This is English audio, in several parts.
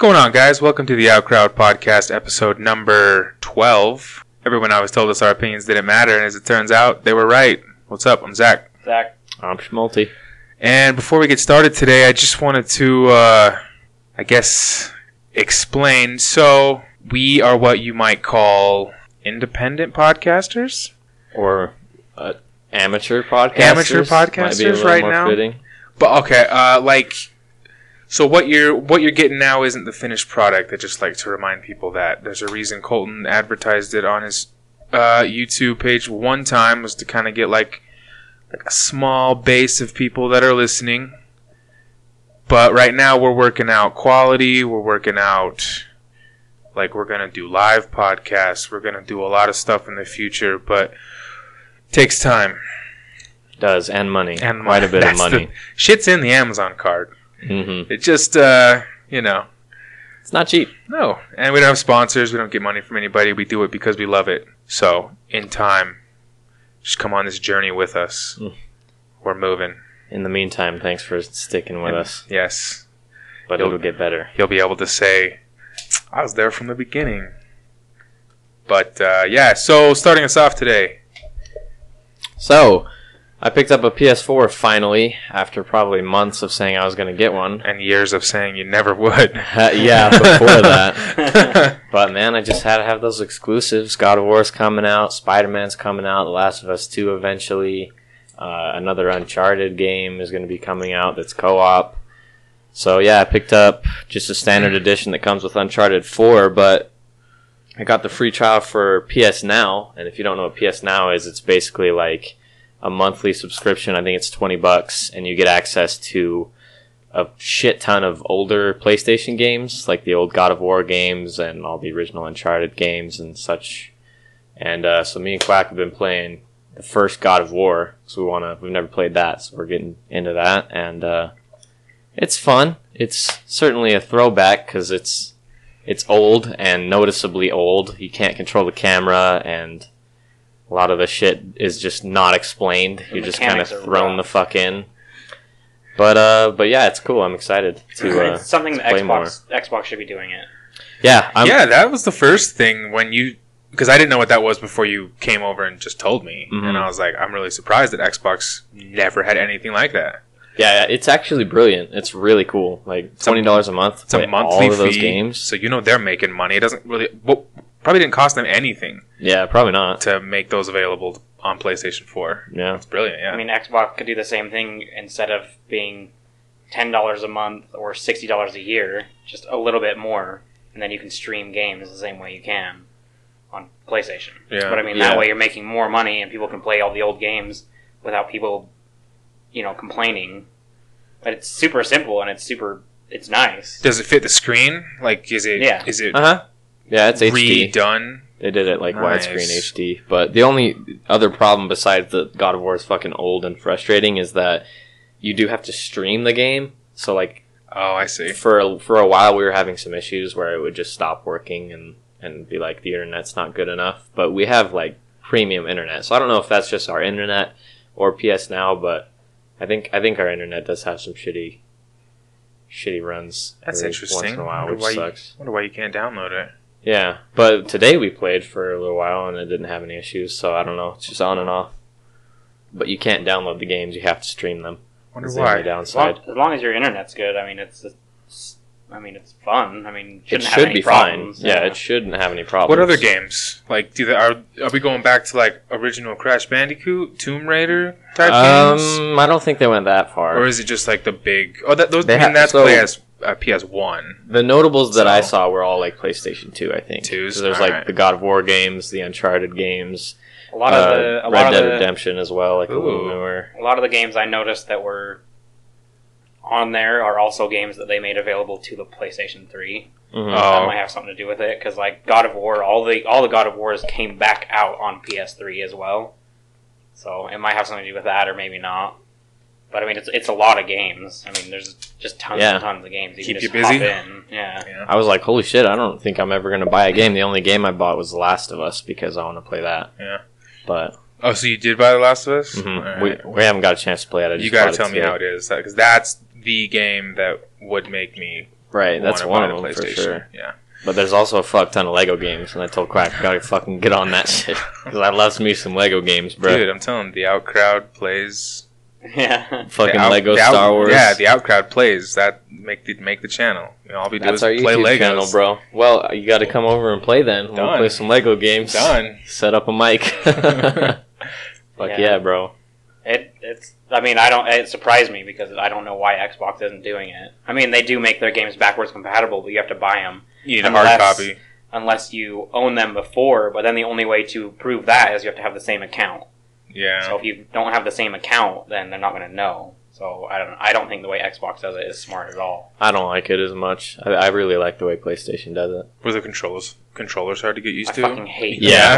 going on, guys? Welcome to the Outcrowd Podcast, episode number 12. Everyone always told us our opinions didn't matter, and as it turns out, they were right. What's up? I'm Zac. Zac. I'm Schmalti. And before we get started today, I just wanted to, uh, I guess, explain. So, we are what you might call independent podcasters. Or uh, amateur podcasters. Amateur Might be a podcasters right more now? Fitting. But okay, uh, like, so what you're what you're getting now isn't the finished product. I just like to remind people that there's a reason Colton advertised it on his uh, YouTube page one time was to kind of get like like a small base of people that are listening. But right now we're working out quality. We're working out like we're gonna do live podcasts. We're gonna do a lot of stuff in the future, but it takes time Does and money. and quite a bit of that's the- money. shit's in the Amazon card. Hmm It just, uh, you know, It's not cheap. no. And we don't have sponsors. We don't get money from anybody. We do it because we love it. So, in time, just come on this journey with us. Mm. We're moving. In the meantime, thanks for sticking with And us. Yes. But You'll- it'll get better. You'll be able to say, I was there from the beginning. But, uh, yeah, so starting us off today. So, I picked up a PS4 finally after probably months of saying I was going to get one. And years of saying you never would. yeah, before that. But man, I just had to have those exclusives. God of War's coming out, Spider Man's coming out, The Last of Us 2 eventually. Uh, another Uncharted game is going to be coming out that's co op. So yeah, I picked up just a standard edition that comes with Uncharted 4, but I got the free trial for PS Now. And if you don't know what PS Now is, it's basically like a monthly subscription. I think it's 20 bucks, and you get access to a shit ton of older PlayStation games, like the old God of War games and all the original Uncharted games and such. And uh, so me and Quack have been playing the first God of War, so we wanna we've never played that, so we're getting into that, and uh, it's fun. It's certainly a throwback because it's it's old and noticeably old. You can't control the camera and. A lot of the shit is just not explained. You're just kind of thrown rough. the fuck in. But uh, but yeah, it's cool. I'm excited to. Uh, it's something that play Xbox Xbox should be doing it. yeah, I'm, yeah, that was the first thing when you because I didn't know what that was before you came over and just told me, Mhm. and I was like, I'm really surprised that Xbox never had anything like that. yeah, It's actually brilliant. It's really cool. Like twenty dollars a month. It's a monthly all of those fee, games. so you know they're making money. It doesn't really well, probably didn't cost them anything Yeah, probably not. to make those available on PlayStation Four. Yeah, It's brilliant, yeah. I mean, Xbox could do the same thing instead of being ten dollars a month or sixty dollars a year, just a little bit more, and then you can stream games the same way you can on PlayStation. Yeah. But I mean, Yeah. that way you're making more money, and people can play all the old games without people, you know, complaining. But it's super simple and it's super, it's nice. Does it fit the screen? Like, is it? Yeah. Is it uh huh. Yeah, it's HD. redone? They did it like Nice. widescreen HD. But the only other problem besides that God of War is fucking old and frustrating is that you do have to stream the game. So like Oh, I see. for a, for a while we were having some issues where it would just stop working and and be like the internet's not good enough but we have like premium internet so i don't know if that's just our internet or ps now but i think i think our internet does have some shitty shitty runs That's every interesting. once in a while Wonder which why you- sucks Wonder why you can't download it. Yeah but today we played for a little while and it didn't have any issues so i don't know it's just on and off but you can't download the games you have to stream them Wonder That's the only why. As long, as long as your internet's good, I mean, it's, it's I mean, it's fun. I mean, it shouldn't have should any be problems. fine yeah it shouldn't have any problems What other games? Like, do they, are are we going back to like original Crash Bandicoot, Tomb Raider type games, Um, I don't think they went that far. or is it just like the big? Oh, that those. They I mean, ha- that's so- play as uh, PS One. the notables that I saw were all like PlayStation Two, I think. Twos? So there's like Alright. the God of War games, the Uncharted games, A lot of uh, the a Red lot Dead of the, Redemption as well, like a little newer. a lot of the games I noticed that were on there are also games that they made available to the PlayStation 3. Mhm. That Oh. might have something to do with it because like God of War, all the all the God of Wars came back out on PS3 as well. So it might have something to do with that, or maybe not. But I mean, it's it's a lot of games. I mean, there's just tons Yeah. and tons of games. You Keep can you busy? hop in. Yeah. Yeah. I was like, holy shit! I don't think I'm ever gonna buy a game. The only game I bought was The Last of Us because I want to play that. Yeah. But Oh, so you did buy The Last of Us? mhm, Alright. we, we haven't got a chance to play it. I just you got bought to it tell me how it is because that's the game that would make me Right, that's wanna one buy of them for sure. Yeah. But there's also a fuck ton of Lego games, and I told Quack I gotta fucking get on that shit because I love me some Lego games, bro. Dude, I'm telling you, the outcrowd plays yeah. fucking the out- Lego out- Star Wars. Yeah, the outcrowd plays that make the make the channel. You know, all we do That's is our play YouTube Legos. channel, bro. Well, you got to come over and play then. We'll play some Lego games. Done. Set up a mic. Fuck Yeah. yeah. bro. It it's. I mean, I don't. It surprised me because I don't know why Xbox isn't doing it. I mean, they do make their games backwards compatible, but you have to buy them You need a hard copy. unless you own them before. But then the only way to prove that is you have to have the same account. Yeah. So if you don't have the same account, then they're not going to know. So I don't. I don't think the way Xbox does it is smart at all. I don't like it as much. I, I really like the way PlayStation does it. with the controllers controllers hard to get used I to? I fucking hate Yeah.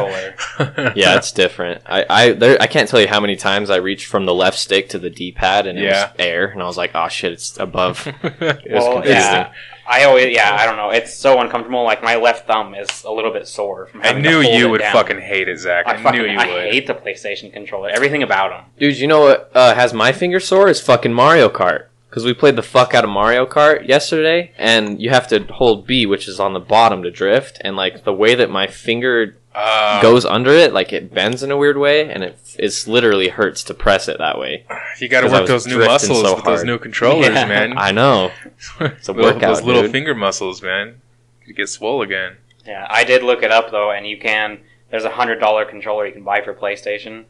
controller. Yeah, it's different. I I there, I can't tell you how many times I reached from the left stick to the D pad and it Yeah. was air, and I was like, oh shit, it's above. It Well, yeah. I always, yeah, I don't know. It's so uncomfortable. Like my left thumb is a little bit sore from I having to knew hold you it would down. fucking hate it, Zac. I, I, fucking, knew you I would. hate the PlayStation controller. Everything about them. Dude, you know what uh, has my finger sore is fucking Mario Kart. Because we played the fuck out of Mario Kart yesterday, and you have to hold B, which is on the bottom to drift, and like the way that my finger Uh, goes under it, like it bends in a weird way, and it it's literally hurts to press it that way. you got to work those new muscles so with those new controllers, Yeah. man. I know. it's a workout, those little dude. finger muscles, man. You get swole again. Yeah, I did look it up though, and you can. There's a hundred dollar controller you can buy for PlayStation.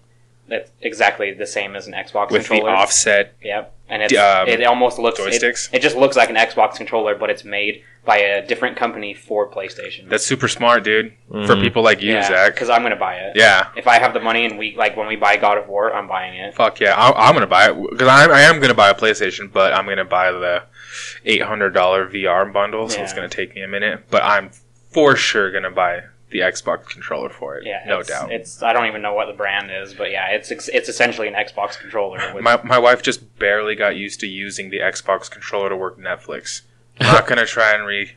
That's exactly the same as an Xbox With the controller. offset Yep, and it's, Um, it almost looks it- joysticks? It, just looks like an Xbox controller, but it's made by a different company for PlayStation. That's super smart, dude. For Mhm. people like you, yeah, Zac. because I'm gonna buy it. Yeah. If I have the money and we like when we buy God of War, I'm buying it. Fuck yeah. I, I'm going to buy it. Because I, I am going to buy a PlayStation, but I'm going to buy the $800 VR bundle, so it's going to take me a minute. But I'm for sure going to buy the Xbox controller for it. Yeah, no it's, doubt. It's I don't even know what the brand is, but yeah, it's ex- it's essentially an Xbox controller. With, My, my wife just barely got used to using the Xbox controller to work Netflix. I'm not going to try and re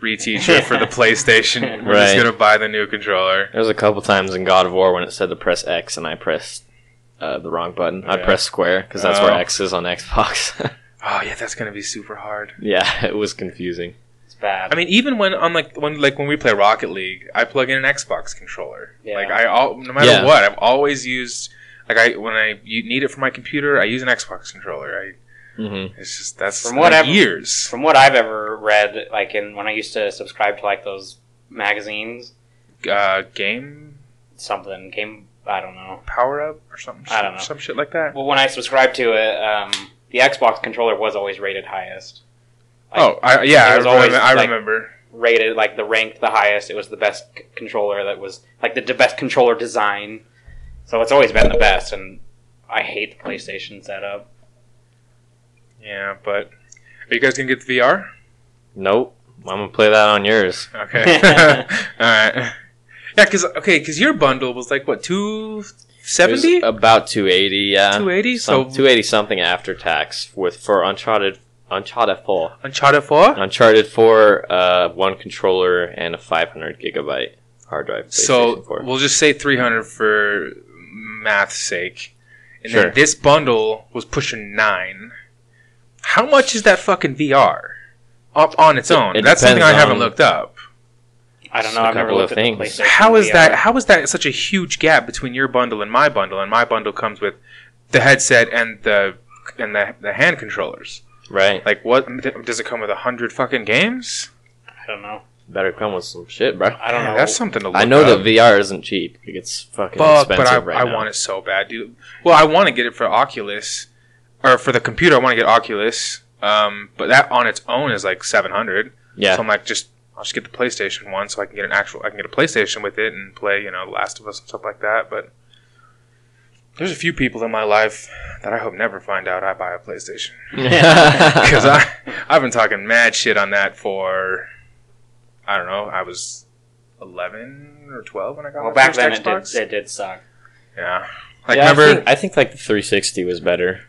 reteach her for the PlayStation. We're just going to buy the new controller. There was a couple times in God of War when it said to press X, and I pressed uh, the wrong button. I Yeah. pressed square because that's where Oh. X is on Xbox. Oh yeah, that's going to be super hard. yeah, it was confusing. It's bad. I mean, even when on like when like when we play Rocket League, I plug in an Xbox controller. Yeah. Like I all no matter Yeah. what, I've always used like I when I you need it for my computer, I use an Xbox controller. I hmm it's just that's From like what I've- years. From what I've ever read, like in when I used to subscribe to like those magazines, Uh, game something came. I don't know. power up or something. I don't know. some shit like that. Well, when I subscribed to it, um, the Xbox controller was always rated highest. Like, oh, I, yeah, it I, was remember, always, I like- remember. rated like the ranked the highest. It was the best c- controller that was like the d- best controller design. So it's always been the best, and I hate the PlayStation setup. Yeah, but are you guys gonna get the VR? Nope. I'm gonna play that on yours. Okay, all right. Yeah, because okay, because your bundle was like what two It was seventy, about 280. Yeah, two eighty. So 280 something after tax with for Uncharted. Uncharted 4. Uncharted Four. Uncharted 4, uh, one controller and a 500 gigabyte hard drive. So 4. we'll just say 300 for math's sake. And Sure. then this bundle was pushing nine. How much is that fucking VR? Up on its own. it That's something I haven't looked up. I don't know. a I've never couple looked of at things. PlayStation. How is VR. that how is that such a huge gap between your bundle and my bundle? And my bundle comes with the headset and the and the, the hand controllers. Right. Like what does it come with a hundred fucking games? I don't know. Better come with some shit, bro. I don't know. That's something to look I know up. that VR isn't cheap. It gets fucking Fuck, but I, expensive right I now. want it so bad, dude. Well, I want to get it for Oculus, or for the computer. I want to get Oculus, um, but that on its own is like seven hundred. Yeah. So I'm like, just I'll just get the PlayStation one, so I can get an actual. I can get a PlayStation with it and play, you know, The Last of Us and stuff like that. But there's a few people in my life that I hope never find out I buy a PlayStation because I I've been talking mad shit on that for I don't know. I was eleven or twelve when I got well, my back first then it Xbox. did, it did suck. Yeah. Like yeah, I remember think, I think like the 360 was better.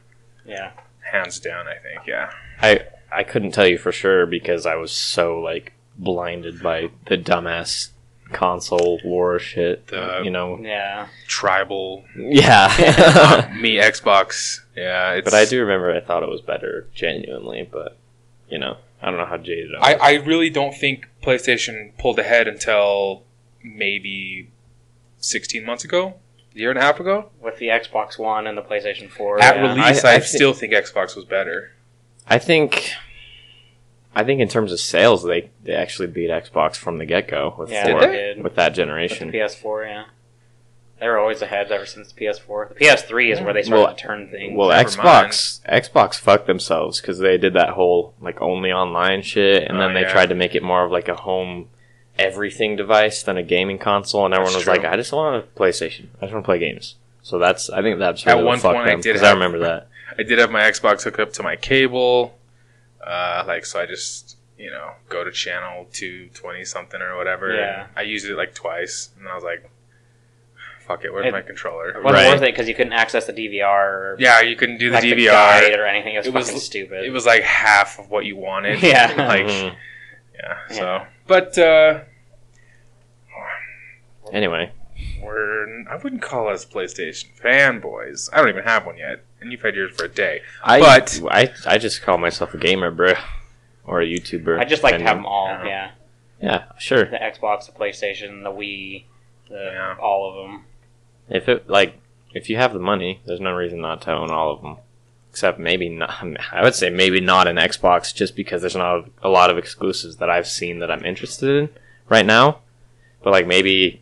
Yeah. hands down, I think, yeah. I I couldn't tell you for sure because I was so like blinded by the dumbass console war shit. The- you know. Yeah. Tribal Yeah. me Xbox. Yeah, it's but I do remember I thought it was better genuinely, but you know. I don't know how jaded I I, was. I really don't think PlayStation pulled ahead until maybe 16 months ago, a year and a half ago. with the Xbox One and the PlayStation Four. At yeah. release, I- I, I thi- still think Xbox was better. I think, I think in terms of sales, they, they actually beat Xbox from the get go with Yeah, four, they did. with that With the generation. PS4, yeah. They were always ahead ever since the PS4. The PS3 is where they started Well- to turn things. Well, Never Xbox Xbox fucked themselves because they did that whole like only online shit, and Oh, then they yeah. tried to make it more of like a home everything device than a gaming console, and everyone That's was like, "I just want a PlayStation. I just want to play games." So that's I think that's At really one fucked point I them did because I have- remember that. I did have my Xbox hooked up to my cable, uh, like so I just you know go to channel two twenty something or whatever. Yeah. and I used it like twice, and I was like, "Fuck it, where's It- my controller?" It wasn't Right. worth it because you couldn't access the DVR or Yeah, you couldn't do the like DVR. guide or anything. It was It was- fucking stupid. it was like half of what you wanted. Yeah. like Mhm. yeah. So, Yeah. but uh, Anyway, we're I wouldn't call us PlayStation fanboys. I don't even have one yet, and you've had yours for a day. I But- I I just call myself a gamer, bro, or a YouTuber. I just like to have them all. Yeah. Yeah, Yeah, sure. the Xbox, the PlayStation, the Wii, the Yeah. all of them. If it like if you have the money, there's no reason not to own all of them. Except maybe not. I would say maybe not an Xbox, just because there's not a lot of exclusives that I've seen that I'm interested in right now. But like maybe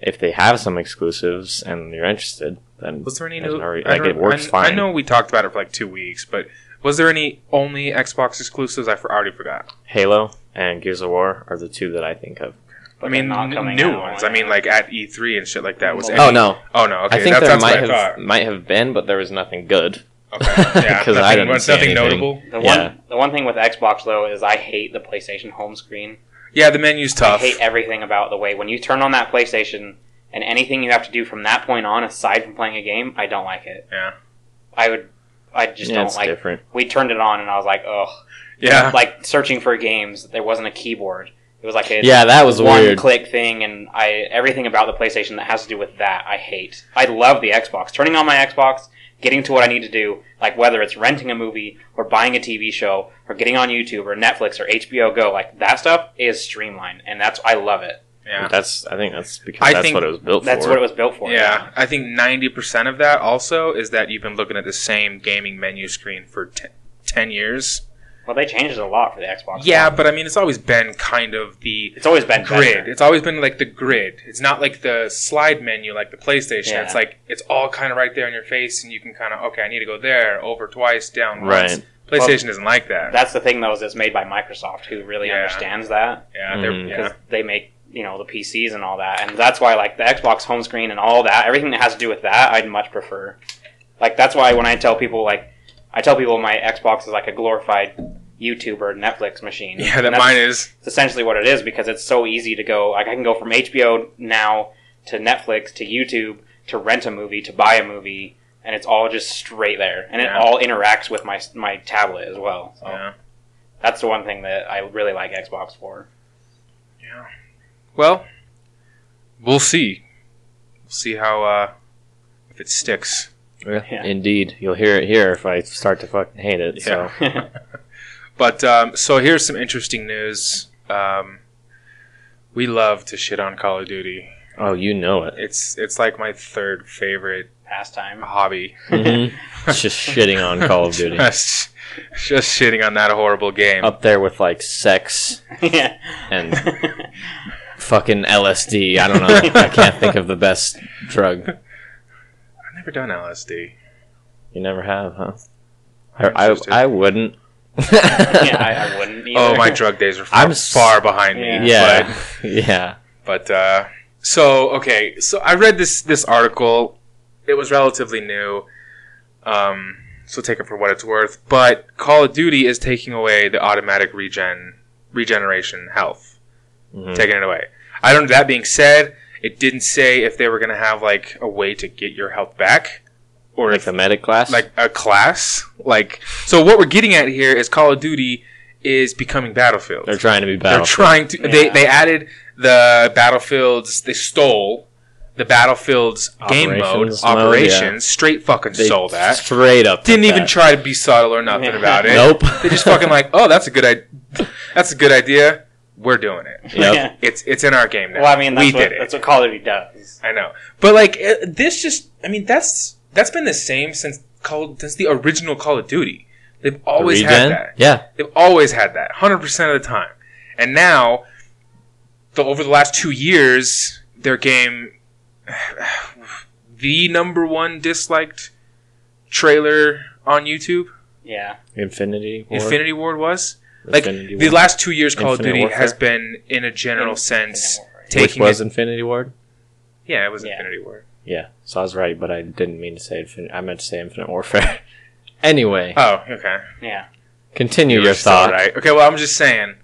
if they have some exclusives and you're interested, then Was there any new? no re- I like don't- it works I, fine. I know we talked about it for like two weeks, but was there any only Xbox exclusives? I for, already forgot. Halo and Gears of War are the two that I think of. But I mean, n- new out, ones. yeah. I mean, like at E3 and shit like that. Was Oh, any- no, Oh no. Okay, I think that's, there that's might what I have thought. might have been, but there was nothing good. Okay. Yeah. 'Cause I nothing, didn't nothing anything. notable. The Yeah. one, the one thing with Xbox though is I hate the PlayStation home screen. Yeah, the menu's tough. I hate everything about the way when you turn on that PlayStation and anything you have to do from that point on, aside from playing a game, I don't like it. Yeah. I would, I just yeah, don't it's like. different. We turned it on and I was like, ugh. Yeah. Like searching for games, there wasn't a keyboard. It was like a Yeah, that was one weird. click thing, and I everything about the PlayStation that has to do with that I hate. I love the Xbox. Turning on my Xbox, getting to what I need to do, like whether it's renting a movie or buying a TV show or getting on YouTube or Netflix or HBO Go, like that stuff is streamlined, and that's I love it. yeah. That's I think that's because I that's what it was built for. That's for. what it was built for. Yeah, I think 90% of that also is that you've been looking at the same gaming menu screen for te- 10 years. Well, they changed it a lot for the Xbox. Yeah, One. but I mean, it's always been kind of the it's always been grid. better. It's always been like the grid. It's not like the slide menu like the PlayStation. Yeah. It's like it's all kind of right there in your face, and you can kind of okay, I need to go there, over twice, down Right. once. PlayStation isn't like that. That's the thing, though, is it's made by Microsoft, who really Yeah. understands that. yeah, they're, Mhm. yeah, because they make you know the PCs and all that, and that's why like the Xbox home screen and all that, everything that has to do with that, I'd much prefer. Like that's why when I tell people like I tell people my Xbox is like a glorified YouTube or Netflix machine. yeah. That that's mine is. It's essentially what it is because it's so easy to go. Like I can go from HBO now to Netflix to YouTube to rent a movie to buy a movie, and it's all just straight there, and it all interacts with my my tablet as well. So Yeah. that's the one thing that I really like Xbox for. Yeah. Well, we'll see. We'll see how uh, if it sticks. Yeah. Indeed, you'll hear it here if I start to fucking hate it. So But um, so here's some interesting news. Um, we love to shit on Call of Duty. oh, you know it. It's it's like my third favorite Pastime. hobby. Mhm. It's just shitting on Call of Duty. just, just shitting on that horrible game. Up there with like sex yeah. and fucking LSD. I don't know. I can't think of the best drug. I've never done LSD. You never have, huh? I'm I, interested. I, I wouldn't. Yeah, I, I wouldn't either. oh, my drug days are far, I'm s- far behind me. Yeah. yeah, yeah. But, but uh, so okay, so I read this this article. It was relatively new. Um, so take it for what it's worth. But Call of Duty is taking away the automatic regen regeneration health. Mhm. taking it away. I don't. That being said, it didn't say if they were going to have like a way to get your health back, or Like a the medic class. like a class. Like so, what we're getting at here is Call of Duty is becoming Battlefield. they're trying to be They're trying to. They Yeah. they added the battlefields they stole. the Battlefield's game mode, Operations mode, operations, yeah. straight fucking They stole that. straight up. Didn't even that. try to be subtle or nothing Yeah. about it. Nope. They just fucking like, oh, that's a good idea. That's a good idea. We're doing it. Yep. Yeah. It's it's in our game now. Well, I mean, that's we what, did it. that's what Call of Duty does. I know, but like it, this, just I mean, that's that's been the same since Call since the original Call of Duty. They've always had that. Yeah. They've always had that, hundred percent of the time. And now, the, over the last two years, their game, the number one disliked trailer on YouTube, Yeah. Infinity War. Infinity Ward was. Like Infinity the War. last two years, Call Infinite of Duty Warfare? has been, in a general Infinite sense, Warfare. Which taking was it- Infinity Ward. yeah, it was Yeah. Infinity Ward. Yeah. So I was right, but I didn't mean to say Infinite. I meant to say Infinite Warfare. anyway, Oh, okay. Yeah. continue You your still thought. right. Okay, well, I'm just saying,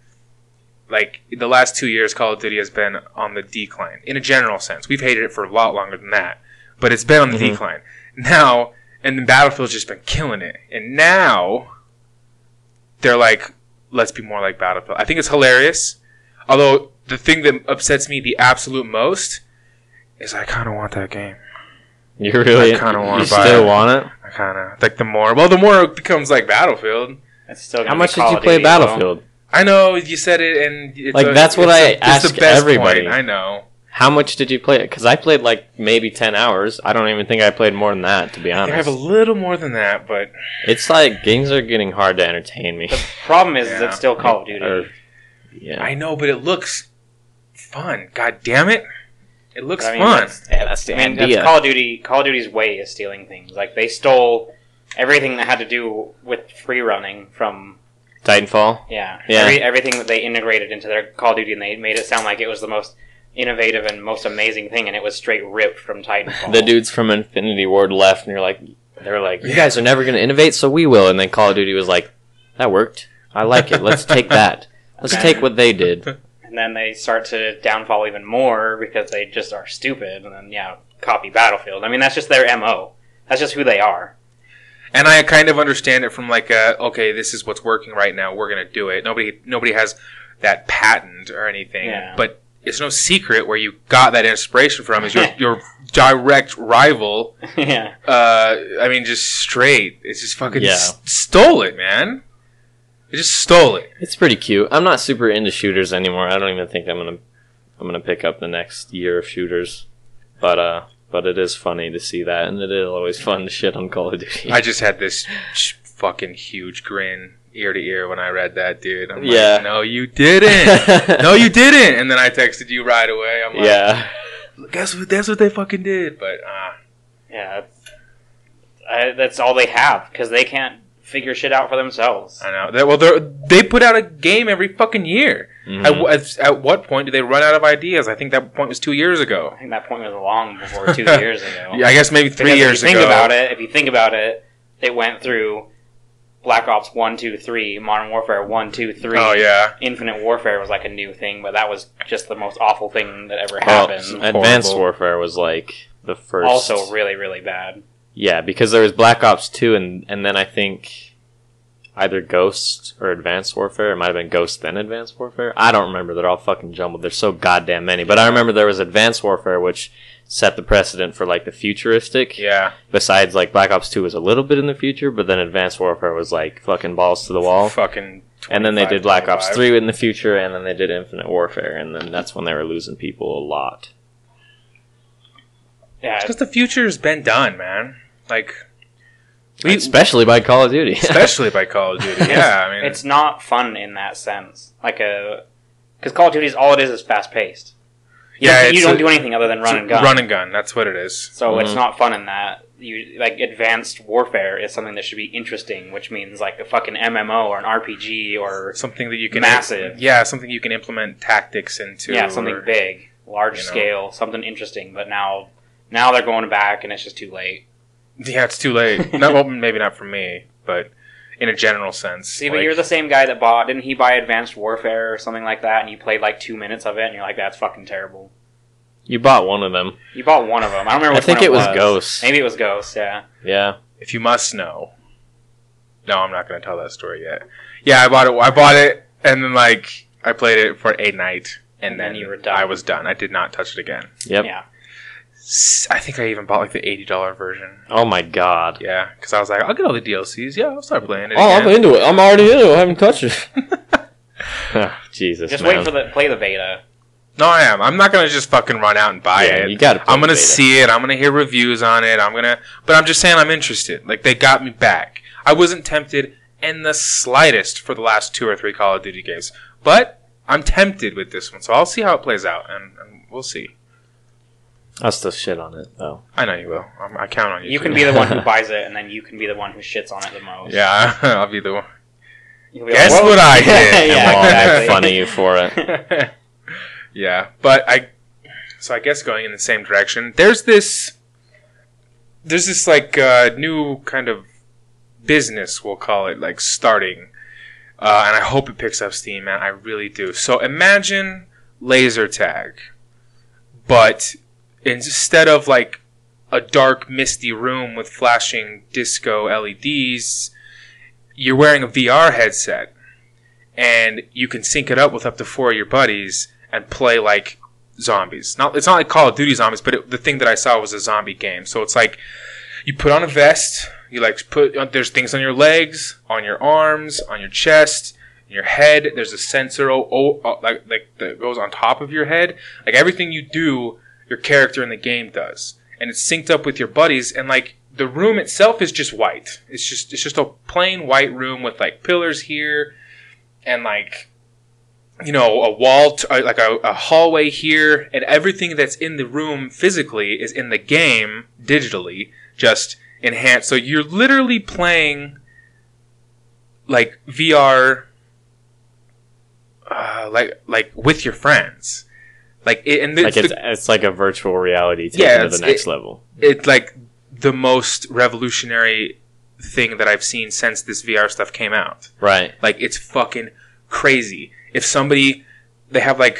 like the last two years, Call of Duty has been on the decline in a general sense. We've hated it for a lot longer than that, but it's been on the Mhm. decline now. And then Battlefield's just been killing it, and now they're like, let's be more like Battlefield. I think it's hilarious. Although the thing that upsets me the absolute most is I kind of want that game. You really I kinda wanna buy still it. want it? I kind of like the more. Well, the more it becomes like Battlefield. It's still How much did you play Duty, though. Battlefield? I know you said it, and it's Like, a- that's what it's I a- it's ask the best everybody. point. I know. How much did you play it? Because I played like maybe ten hours. I don't even think I played more than that, to be I think I have a little more than that, but It's like games are getting hard to entertain me. The problem is, is it's still Call of Duty. Or- yeah, I know. But it looks fun. God damn it! It looks I mean, fun. that's- Yeah, that's the I mean, idea. that's Call of Duty. Call of Duty's way is stealing things. Like they stole everything that had to do with free running from Titanfall. yeah, Yeah. Every, everything that they integrated into their Call of Duty, and they made it sound like it was the most innovative and most amazing thing, and it was straight ripped from Titanfall. The dudes from Infinity Ward left, and you're like, they're like, you guys are never going to innovate, so we will. And then Call of Duty was like, that worked. I like it. Let's take that. Let's take what they did. And then they start to downfall even more because they just are stupid, and then yeah, copy Battlefield. I mean, that's just their mo. That's just who they are. And I kind of understand it from like, a, okay, this is what's working right now. We're gonna do it. Nobody, nobody has that patent or anything. Yeah. But it's no secret where you got that inspiration from. Is your your direct rival yeah, uh, I mean, just straight. It's just fucking Yeah. s- stole it, man. It just stole it. It's pretty cute. I'm not super into shooters anymore. I don't even think I'm gonna I'm gonna pick up the next year of shooters. But uh but it is funny to see that and it is always fun to shit on Call of Duty. I just had this fucking huge grin ear to ear when I read that, dude. I'm Yeah. like, no, you didn't. no, you didn't. And then I texted you right away. I'm like, yeah. guess what? That's what they fucking did. But uh, yeah. I, that's all they have because they can't figure shit out for themselves. I know. That, well, they're, they put out a game every fucking year. Mhm. At, at, at what point do they run out of ideas? I think that point was two years ago. I think that point was long before two years ago. Yeah, I guess maybe three Because years if you think ago. about it, if you think about it, they went through Black Ops 1, 2, 3, Modern Warfare 1, 2, 3. Oh yeah. Infinite Warfare was like a new thing, but that was just the most awful thing that ever Well, happened. Advanced Warfare was like the first also, really, really bad. Yeah, because there was Black Ops 2 and and then I think either Ghost or Advanced Warfare. It might have been Ghost then Advanced Warfare. I don't remember. They're all fucking jumbled. There's so goddamn many. But I remember there was Advanced Warfare which set the precedent for like the futuristic. Yeah. Besides like Black Ops 2 was a little bit in the future, but then Advanced Warfare was like fucking balls to the wall. Fucking. And then they did Black Ops 3 in the future and then they did Infinite Warfare and then that's when they were losing people a lot. Yeah, Because the future's been done, man. Like, we, Especially by Call of Duty. especially by Call of Duty. Yeah, I mean, it's not fun in that sense. Like a because Call of Duty is all it is is fast paced. Yeah, you don't a- do anything other than run and gun. Run and gun. That's what it is. so it's Mhm. not fun in that. You like advanced warfare is something that should be interesting, which means like a fucking MMO or an RPG or Something that you can Massive. Yeah, something you can implement tactics into. yeah something or- big, large you know. scale, something interesting. But now now they're going back and it's just too late. Yeah, it's too late. not, well, maybe not for me, but in a general sense. See, but like- you're the same guy that bought. Didn't he buy Advanced Warfare or something like that? And you played like two minutes of it, and you're like, "That's fucking terrible." you bought one of them. You bought one of them. I don't remember. I Which think one it was was Ghost. Maybe it was Ghost. Yeah. Yeah. if you must know. No, I'm not going to tell that story yet. Yeah, I bought it. I bought it, and then like I played it for a night, and, And then then you were done. I was done. I did not touch it again. Yep. Yeah. S- I think I even bought like the eighty dollar version. Oh my god. Yeah, because I was like, I'll get all the DLCs. Yeah, I'll start playing it. Oh, I'm into it. I'm already into it. I haven't touched it. Ah, Jesus, Just man. wait for the play the beta. No, I am. I'm not gonna just fucking run out and buy yeah, it. you gotta. I'm gonna see it. I'm gonna hear reviews on it. I'm gonna, but I'm just saying I'm interested. Like they got me back. I wasn't tempted in the slightest for the last two or three Call of Duty games, but I'm tempted with this one. So I'll see how it plays out, and, and we'll see. I'll still shit on it though. I know you will. I'm, I count on you. You to. can be the one who buys it, and then you can be the one who shits on it the most. Yeah, I'll be the one. You'll be Guess "Whoa." what I did? yeah, and we'll all exactly. fun of you for it. yeah, but I. So I guess going in the same direction. There's this. There's this like uh, new kind of business, we'll call it, like starting, uh, and I hope it picks up steam, man. I really do. So imagine laser tag, but instead of like a dark, misty room with flashing disco LEDs, you're wearing a VR headset, and you can sync it up with up to four of your buddies and play like zombies. Not it's not like Call of Duty zombies, but it, the thing that I saw was a zombie game. So it's like you put on a vest, you like put uh, there's things on your legs, on your arms, on your chest, your head. There's a sensor oh, oh, like like that goes on top of your head. Like everything you do, your character in the game does, and it's synced up with your buddies. And like the room itself is just white. It's just it's just a plain white room with like pillars here, and like you know a wall t- uh, like a, a hallway here and everything that's in the room physically is in the game digitally just enhanced so you're literally playing like vr uh, like like with your friends like it, and Like it's, it's the, it's like a virtual reality taken Yeah, to the next it- level. it's like the most revolutionary thing that i've seen since this vr stuff came out Right. like it's fucking crazy. If somebody they have like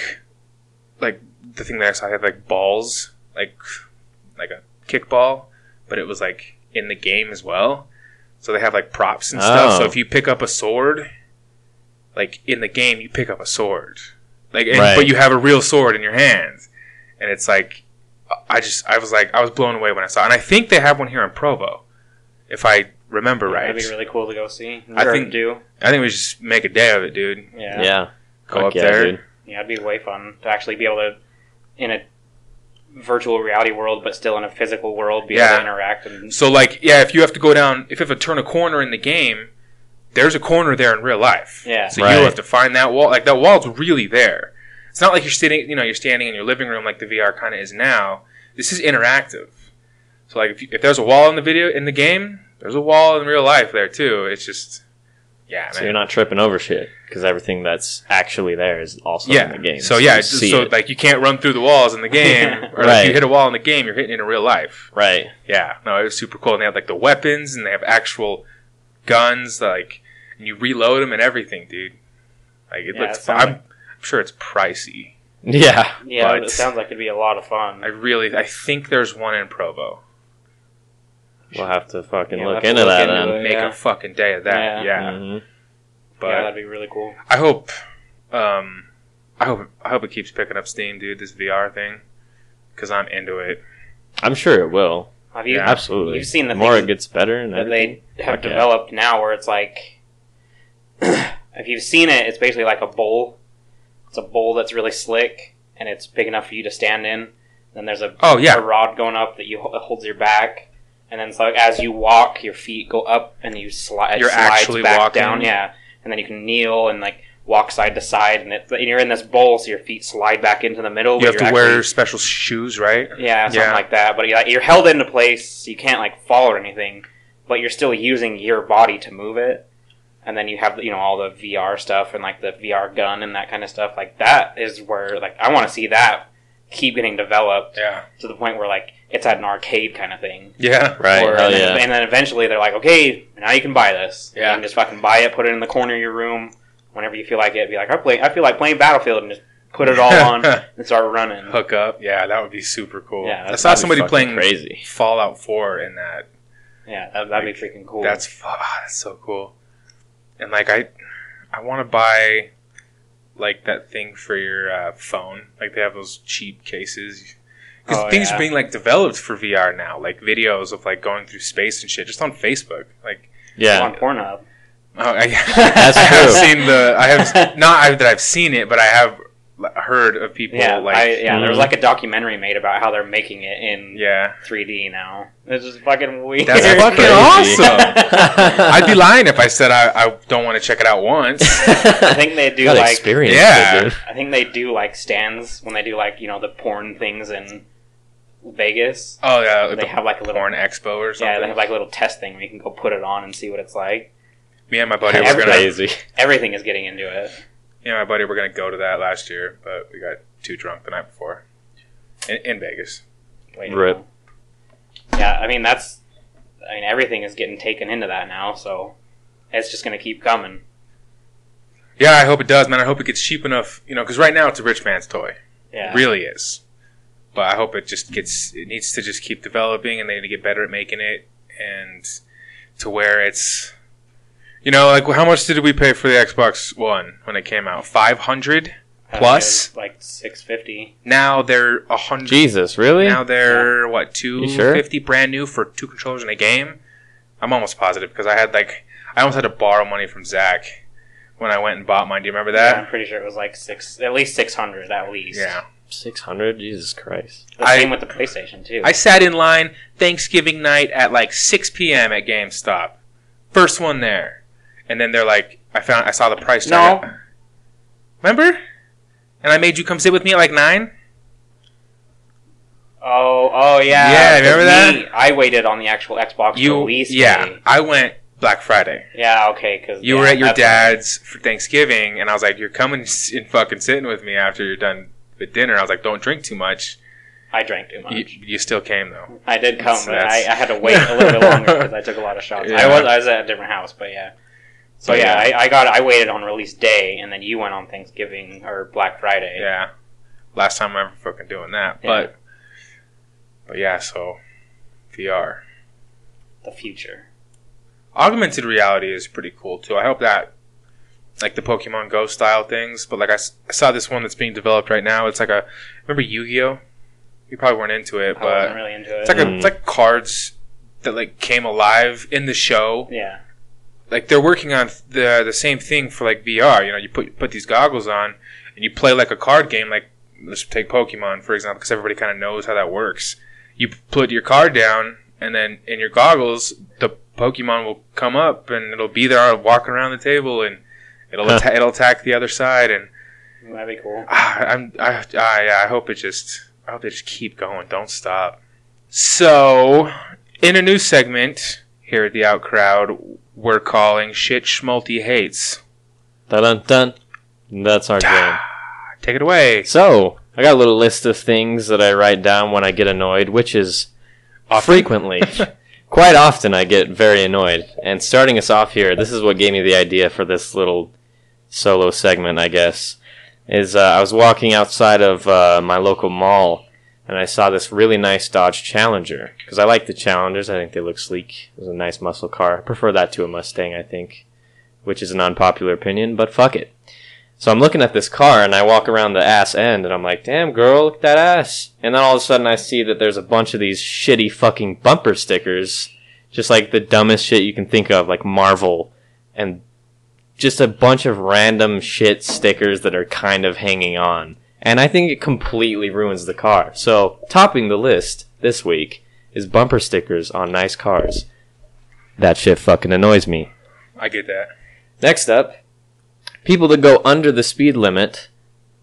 like the thing that I saw had like balls, like like a kickball, but it was like in the game as well. So they have like props and stuff. So Oh. if you pick up a sword, like in the game, you pick up a sword, like and, Right. but you have a real sword in your hands, and it's like I just I was like I was blown away when I saw, it. and I think they have one here in Provo, if I remember right. That'd be really cool to go see. I think- do. I think we just make a day of it, dude. Yeah. Yeah. Go Fuck up yeah, there. dude. Yeah, it'd be way fun to actually be able to, in a virtual reality world, but still in a physical world, be able to interact and So like, yeah, if you have to go down, if you have to turn a corner in the game, there's a corner there in real life. Yeah. So Right. you have to find that wall. Like that wall's really there. It's not like you're sitting, you know, you're standing in your living room like the VR kind of is now. This is interactive. So like, if, you, if there's a wall in the video in the game, there's a wall in real life there too. It's just, yeah, So man. you're not tripping over shit because everything that's actually there is also yeah. in the game. So yeah, you so it. like you can't run through the walls in the game, or like Right. you hit a wall in the game, you're hitting it in real life. right. Yeah, no, it was super cool. And they have like the weapons, and they have actual guns, like, and you reload them and everything, dude. Like it Yeah, looks. it sounds I'm, like- I'm sure it's pricey. Yeah. yeah, But- it sounds like it'd be a lot of fun. I really, I think there's one in Provo. We'll have to fucking Yeah, we'll look into look that into then. it. Make yeah. a fucking day of that. Yeah. Yeah, Mhm. but yeah, that'd be really cool. I hope, um, I hope, I hope it keeps picking up steam, dude. This VR thing, because I'm into it. I'm sure it will. Have you Yeah. Absolutely. You've seen the the more things it gets better and that they have Fuck developed now, where it's like, if you've seen it, it's basically like a bowl. It's a bowl that's really slick and it's big enough for you to stand in. Then there's a Oh yeah, a rod going up that you that holds your back, and then like as you walk, your feet go up and you slide. You're slides actually back walking? down, yeah. And then you can kneel and like walk side to side, and, it, and you're in this bowl, so your feet slide back into the middle. you have to you're wear special shoes, right? yeah, something Yeah. like that. But you're, you're held into place, so you can't like fall or anything. But you're still using your body to move it. And then you have you know all the VR stuff and like the VR gun and that kind of stuff. Like that is where like I want to see that keep getting developed Yeah, to the point where like it's at an arcade kind of thing. yeah, Right. Or- Hell and, then, yeah. and then eventually they're like, okay, now you can buy this. Yeah. You can just fucking buy it, put it in the corner of your room whenever you feel like it. Be like, I play, I feel like playing Battlefield, and just put it all on and start running. Hook up, yeah, that would be super cool. Yeah, I saw somebody playing crazy. Fallout 4 in that. Yeah, that, that'd be freaking cool. That's fu- ah, that's so cool. And like I, I want to buy like that thing for your uh, phone. Like they have those cheap cases. because Oh, things yeah. are being like developed for VR now, like videos of like going through space and shit, just on Facebook. Like, Yeah. on Pornhub. oh, I, That's I have true. seen the. I have not I, that I've seen it, but I have l- heard of people Yeah, like. I, yeah. There was like a mm. documentary made about how they're making it in yeah. 3D now. It's just fucking weird. That's fucking crazy. awesome. I'd be lying if I said I, I don't want to check it out once. I think they do Gotta like. experience Yeah. it. I think they do like stands when they do like you know the porn things in Vegas. Oh yeah, They the have like a little porn expo or something. yeah, they have like a little test thing where you can go put it on and see what it's like. Me and my buddy were That's gonna. crazy. Everything is getting into it. Me and my buddy we were gonna go to that last year, but we got too drunk the night before in, in Vegas. Wait, Rip. Yeah, I mean that's. I mean everything is getting taken into that now, so it's just gonna keep coming. Yeah, I hope it does, man. I hope it gets cheap enough, you know, because right now it's a rich man's toy. Yeah. It really is. But I hope it just gets. It needs to just keep developing, and they need to get better at making it, and to where it's. You know, like how much did we pay for the Xbox One when it came out? Five hundred. Uh, plus? like six fifty. Now they're a hundred. Jesus, really? Now they're what two You sure? fifty brand new for two controllers in a game. I'm almost positive because I had like I almost had to borrow money from Zac when I went and bought mine. Do you remember Yeah, that? I'm pretty sure it was like six, at least six hundred at least. Yeah. 600? Jesus Christ. The I- same with the PlayStation too. I sat in line Thanksgiving night at like 6 p.m. at GameStop. First one there, and then they're like, I found I saw the price tag. No. Remember? And I made you come sit with me at like nine. oh, oh yeah. Yeah, 'cause remember that? me, I waited on the actual Xbox You release. yeah. day. I went Black Friday. Yeah. Okay. Because You were at your dad's for Thanksgiving, and I was like, "You're coming and fucking sitting with me after you're done with dinner." I was like, "Don't drink too much." I drank too much. You, you still came though. I did come, That's- but I, I had to wait a little bit longer because I took a lot of shots. Yeah. I was I was at a different house, but yeah. So But yeah, yeah. I, I got I waited on release day, and then you went on Thanksgiving or Black Friday. Yeah, last time I'm ever fucking doing that. Yeah. But but yeah, so VR The future. augmented reality is pretty cool too. I hope that like the Pokemon Go style things. But like I saw this one that's being developed right now. It's like a remember Yu Gi Oh. You probably weren't into it, I wasn't but really into it. it's like a Mm. it's like cards that like came alive in the show. yeah. Like they're working on the the same thing for like VR. You know, you put put these goggles on and you play like a card game. Like let's take Pokemon for example, because everybody kind of knows how that works. You put your card down, and then in your goggles, the Pokemon will come up and it'll be there walking around the table, and it'll Huh. atta- it'll attack the other side. And That'd be cool. ah, I'm I, I I hope it just I hope they just keep going. Don't stop. So in a new segment here at the Out Crowd, we're calling shit Schmalti hates. Dun dun dun. That's our game. Take it away. So, I got a little list of things that I write down when I get annoyed, which is Often? frequently. Quite often, I get very annoyed. And starting us off here, this is what gave me the idea for this little solo segment, I guess. Is uh, I was walking outside of uh, my local mall, and I saw this really nice Dodge Challenger. Because I like the Challengers, I think they look sleek. It was a nice muscle car. I prefer that to a Mustang, I think, which is an unpopular opinion, but fuck it. So I'm looking at this car and I walk around the ass end and I'm like, damn girl, look at that ass. And then all of a sudden I see that there's a bunch of these shitty fucking bumper stickers. Just like the dumbest shit you can think of, like Marvel. And just a bunch of random shit stickers that are kind of hanging on. And I think it completely ruins the car. So, topping the list this week is bumper stickers on nice cars. That shit fucking annoys me. I get that. Next up, people that go under the speed limit,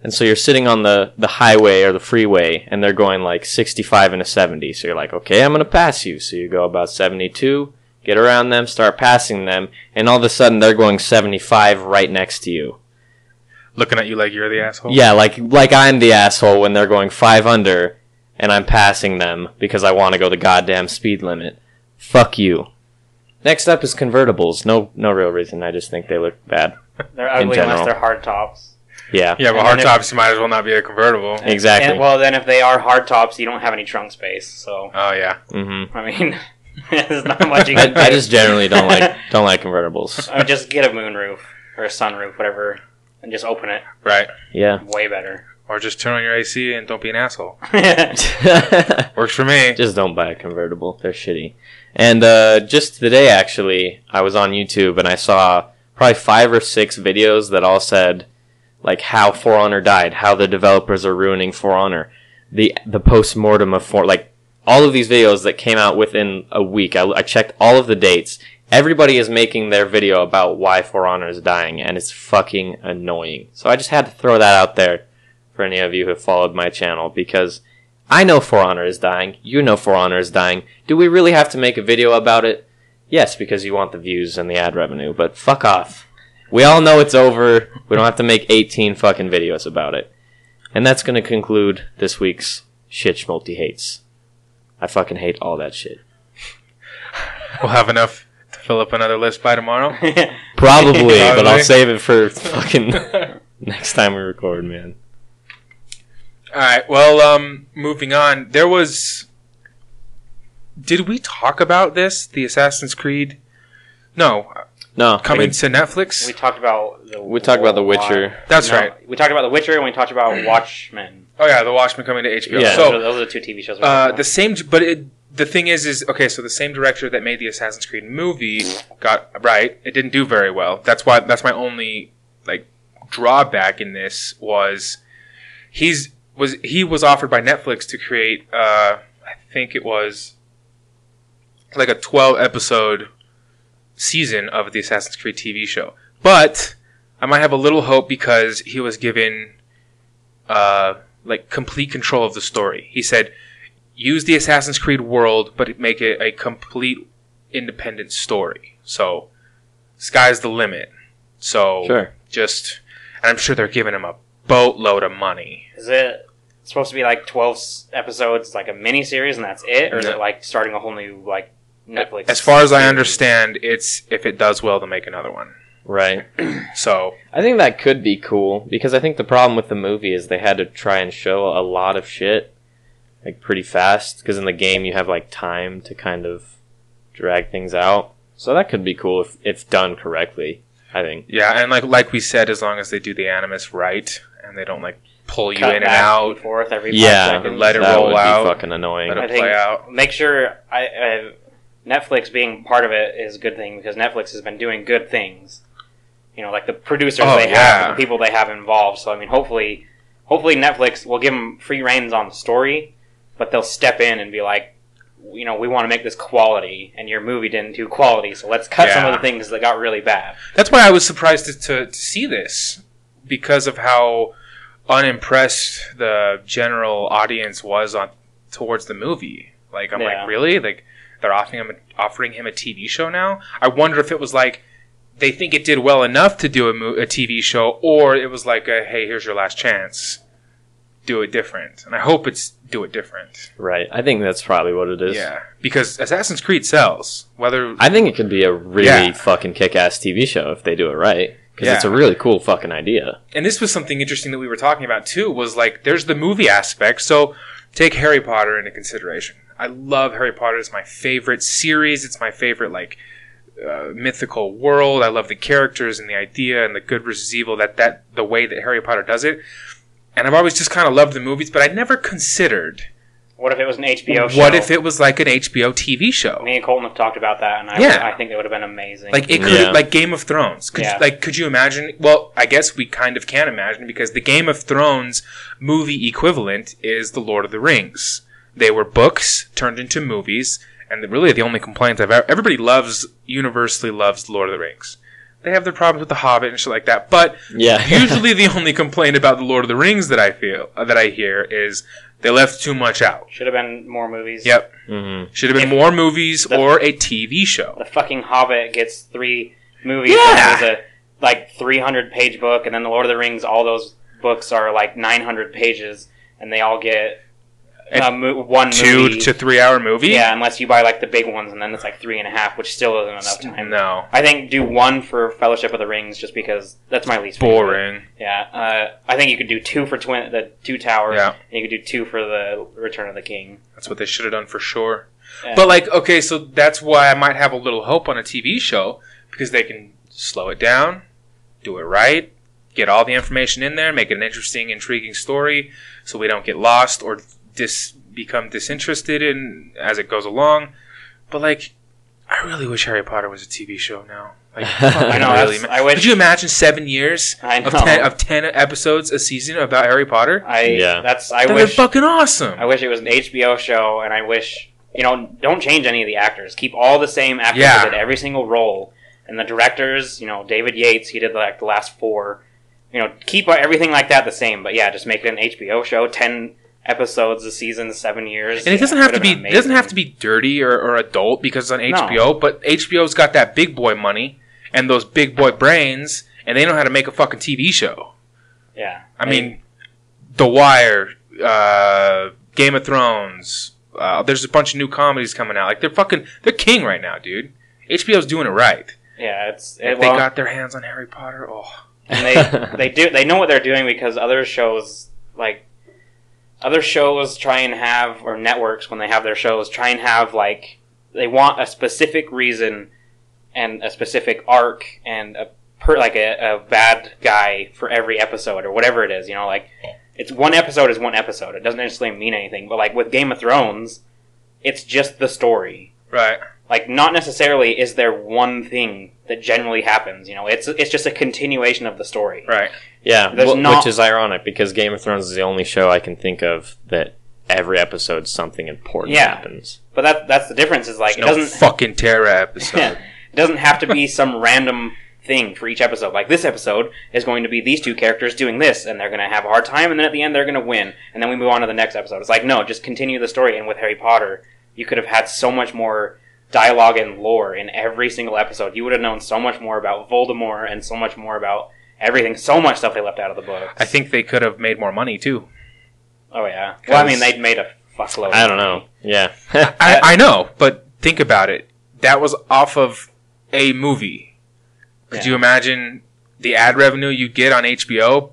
and so you're sitting on the, the highway or the freeway, and they're going like 65 and a 70. So you're like, okay, I'm gonna pass you. So you go about 72, get around them, start passing them, and all of a sudden they're going 75 right next to you. Looking at you like you're the asshole. Yeah, like like I'm the asshole when they're going five under, and I'm passing them because I want to go the goddamn speed limit. Fuck you. Next up is convertibles. No, no real reason. I just think they look bad. They're ugly unless they're hard tops. Yeah, Yeah, but And hard then if- tops might as well not be a convertible. exactly. And, well, then if they are hard tops, you don't have any trunk space. So Oh yeah. hmm I mean, there's not much you I, can. I just generally don't like don't like convertibles. I would just get a moonroof or a sunroof, whatever. And just open it. Right. Yeah. Way better. Or just turn on your AC and don't be an asshole. Works for me. Just don't buy a convertible. They're shitty. And uh, just today, actually, I was on YouTube and I saw probably five or six videos that all said like how For Honor died, how the developers are ruining For Honor, the the post mortem of For like all of these videos that came out within a week. I, I checked all of the dates. Everybody is making their video about why For Honor is dying, and it's fucking annoying. So I just had to throw that out there for any of you who followed my channel because I know For Honor is dying. You know For Honor is dying. Do we really have to make a video about it? Yes, because you want the views and the ad revenue, but fuck off. We all know it's over. We don't have to make 18 fucking videos about it. And that's going to conclude this week's Shit Schmulty Hates. I fucking hate all that shit. We'll have enough to fill up another list by tomorrow. Probably, but I'll save it for fucking next time we record, man. All right. Well, um, moving on. There was. Did we talk about this? The Assassin's Creed? No, No, coming it- to Netflix. we talked about the. we talked about The Witcher. That's No, right. We talked about The Witcher and we talked about Watchmen. Oh yeah, The Watchmen coming to HBO. Yeah. those, So are, those are the two TV shows. we uh, talked the about. same, but it, the thing is, is okay. So the same director that made the Assassin's Creed movie got right. It didn't do very well. That's why. That's my only like drawback in this was he's was he was offered by Netflix to create. Uh, I think it was like a twelve episode season of the Assassin's Creed TV show, but I might have a little hope because he was given uh, like complete control of the story. He said, use the Assassin's Creed world, but make it a complete independent story. So, sky's the limit. So, Sure. just, and I'm sure they're giving him a boatload of money. Is it supposed to be like twelve episodes, like a mini series, and that's it, or is No. it like starting a whole new like Netflix? As far as I understand, it's if it does well, to make another one. Right. So, I think that could be cool because I think the problem with the movie is they had to try and show a lot of shit like pretty fast because in the game you have like time to kind of drag things out. So that could be cool if if done correctly. I think. yeah, and like like we said, as long as they do the animus right and they don't like pull you Cut in and back out, forth every five Yeah, seconds. let it that roll would out. Be fucking annoying. let it I play think- out. Make sure I, uh, Netflix being part of it is a good thing because Netflix has been doing good things. You know, like the producers Oh, they yeah. have, and the people they have involved. So I mean, hopefully, hopefully Netflix will give them free reins on the story, but they'll step in and be like, you know, we want to make this quality, and your movie didn't do quality, so let's cut some of the things that got really bad. That's why I was surprised to, to, to see this because of how unimpressed the general audience was on towards the movie. Like I'm Yeah. like, really? Like they're offering him offering him a TV show now? I wonder if it was like they think it did well enough to do a, mo- a TV show, or it was like, a, hey, here's your last chance, do it different. And I hope it's do it different. right. I think that's probably what it is. Yeah, because Assassin's Creed sells. Whether I think it could be a really Yeah. fucking kick-ass TV show if they do it right because it's a really cool fucking idea. and this was something interesting that we were talking about too was like there's the movie aspect so take harry potter into consideration i love harry potter it's my favorite series it's my favorite like uh, mythical world i love the characters and the idea and the good versus evil that that the way that harry potter does it and i've always just kind of loved the movies but i never considered What if it was an HBO show? what if it was like an hbo tv show Me and Colton have talked about that, and I, Yeah. I think it would have been amazing. Like it could, Yeah. like Game of Thrones. Could Yeah. you, like could you imagine? Well, I guess we kind of can imagine because the Game of Thrones movie equivalent is the Lord of the Rings. They were books turned into movies, and really the only complaint I've ever, everybody loves universally loves Lord of the Rings. They have their problems with the Hobbit and shit like that, but Yeah. usually the only complaint about the Lord of the Rings that I feel uh, that I hear is they left too much out. should have been more movies. Yep, hmm should have been If- more movies the- or a TV show. the fucking Hobbit gets three movies. Yeah. and There's a like 300 page book, and then the Lord of the Rings. All those books are like 900 pages, and they all get And uh, mo- one Two movie. to three hour movie. yeah, unless you buy like the big ones, and then it's like three and a half, which still isn't enough time. No. I think do one for Fellowship of the Rings, just because that's my least favorite. Boring. Yeah, uh, I think you could do two for twin the two towers, Yeah. and you could do two for the Return of the King. That's what they should have done for sure. Yeah. But like, okay, so that's why I might have a little hope on a TV show because they can slow it down, do it right, get all the information in there, make it an interesting, intriguing story, so we don't get lost or dis become disinterested in as it goes along. But like, I really wish Harry Potter was a TV show now. Like, I know, really, that's- man. I wish- Could you imagine seven years of ten of ten episodes a season about Harry Potter? I Yeah. that's I That'd wish fucking awesome. I wish it was an HBO show, and I wish you know don't change any of the actors. Keep all the same actors Yeah. that did every single role, and the directors. You know, David Yates, he did like the last four. You know, keep everything like that the same. But yeah, just make it an HBO show. Ten episodes a season, seven years. and it doesn't have to be it doesn't have to be dirty or, or adult because it's on No. HBO. But HBO's got that big boy money and those big boy brains, and they know how to make a fucking TV show. Yeah, I mean, The Wire, uh, Game of Thrones. Uh, there's a bunch of new comedies coming out. Like they're fucking they're king right now, dude. HBO's doing it right. yeah, it's If it, they well, got their hands on Harry Potter, oh, and they they do they know what they're doing because other shows like other shows try and have or networks when they have their shows try and have like they want a specific reason and a specific arc and a per like a, a bad guy for every episode or whatever it is you know like it's one episode is one episode it doesn't necessarily mean anything but like with game of thrones it's just the story right. like not necessarily is there one thing that generally happens you know it's it's just a continuation of the story Right. Yeah, There's wh- not- which is ironic because Game of Thrones is the only show I can think of that every episode something important Yeah. happens. But that that's the difference. Is like no it doesn't fucking Terra episode. it doesn't have to be some random thing for each episode. Like this episode is going to be these two characters doing this, and they're going to have a hard time, and then at the end they're going to win, and then we move on to the next episode. It's like no, just continue the story. And with Harry Potter, you could have had so much more dialogue and lore in every single episode. You would have known so much more about Voldemort and so much more about everything. So much stuff they left out of the book. I think they could have made more money too. Oh yeah. Well, I mean, they'd made a fuckload. I don't money. know. Yeah. I, I know, but think about it. That was off of a movie. Could Yeah. you imagine the ad revenue you get on HBO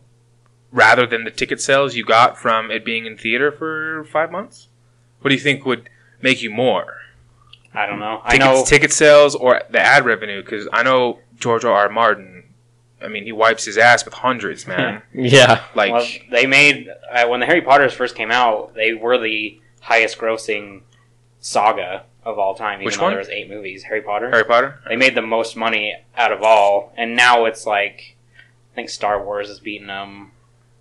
rather than the ticket sales you got from it being in theater for five months? What do you think would make you more? I don't know. I Tickets, know. ticket sales or the ad revenue? Because I know George R. R. Martin. I mean, he wipes his ass with hundreds, man. yeah. like, well, they made uh, when the Harry Potters first came out, they were the highest grossing saga of all time. Even Which though one? there was eight movies, Harry Potter. Harry Potter. They made the most money out of all, and now it's like I think Star Wars is beating them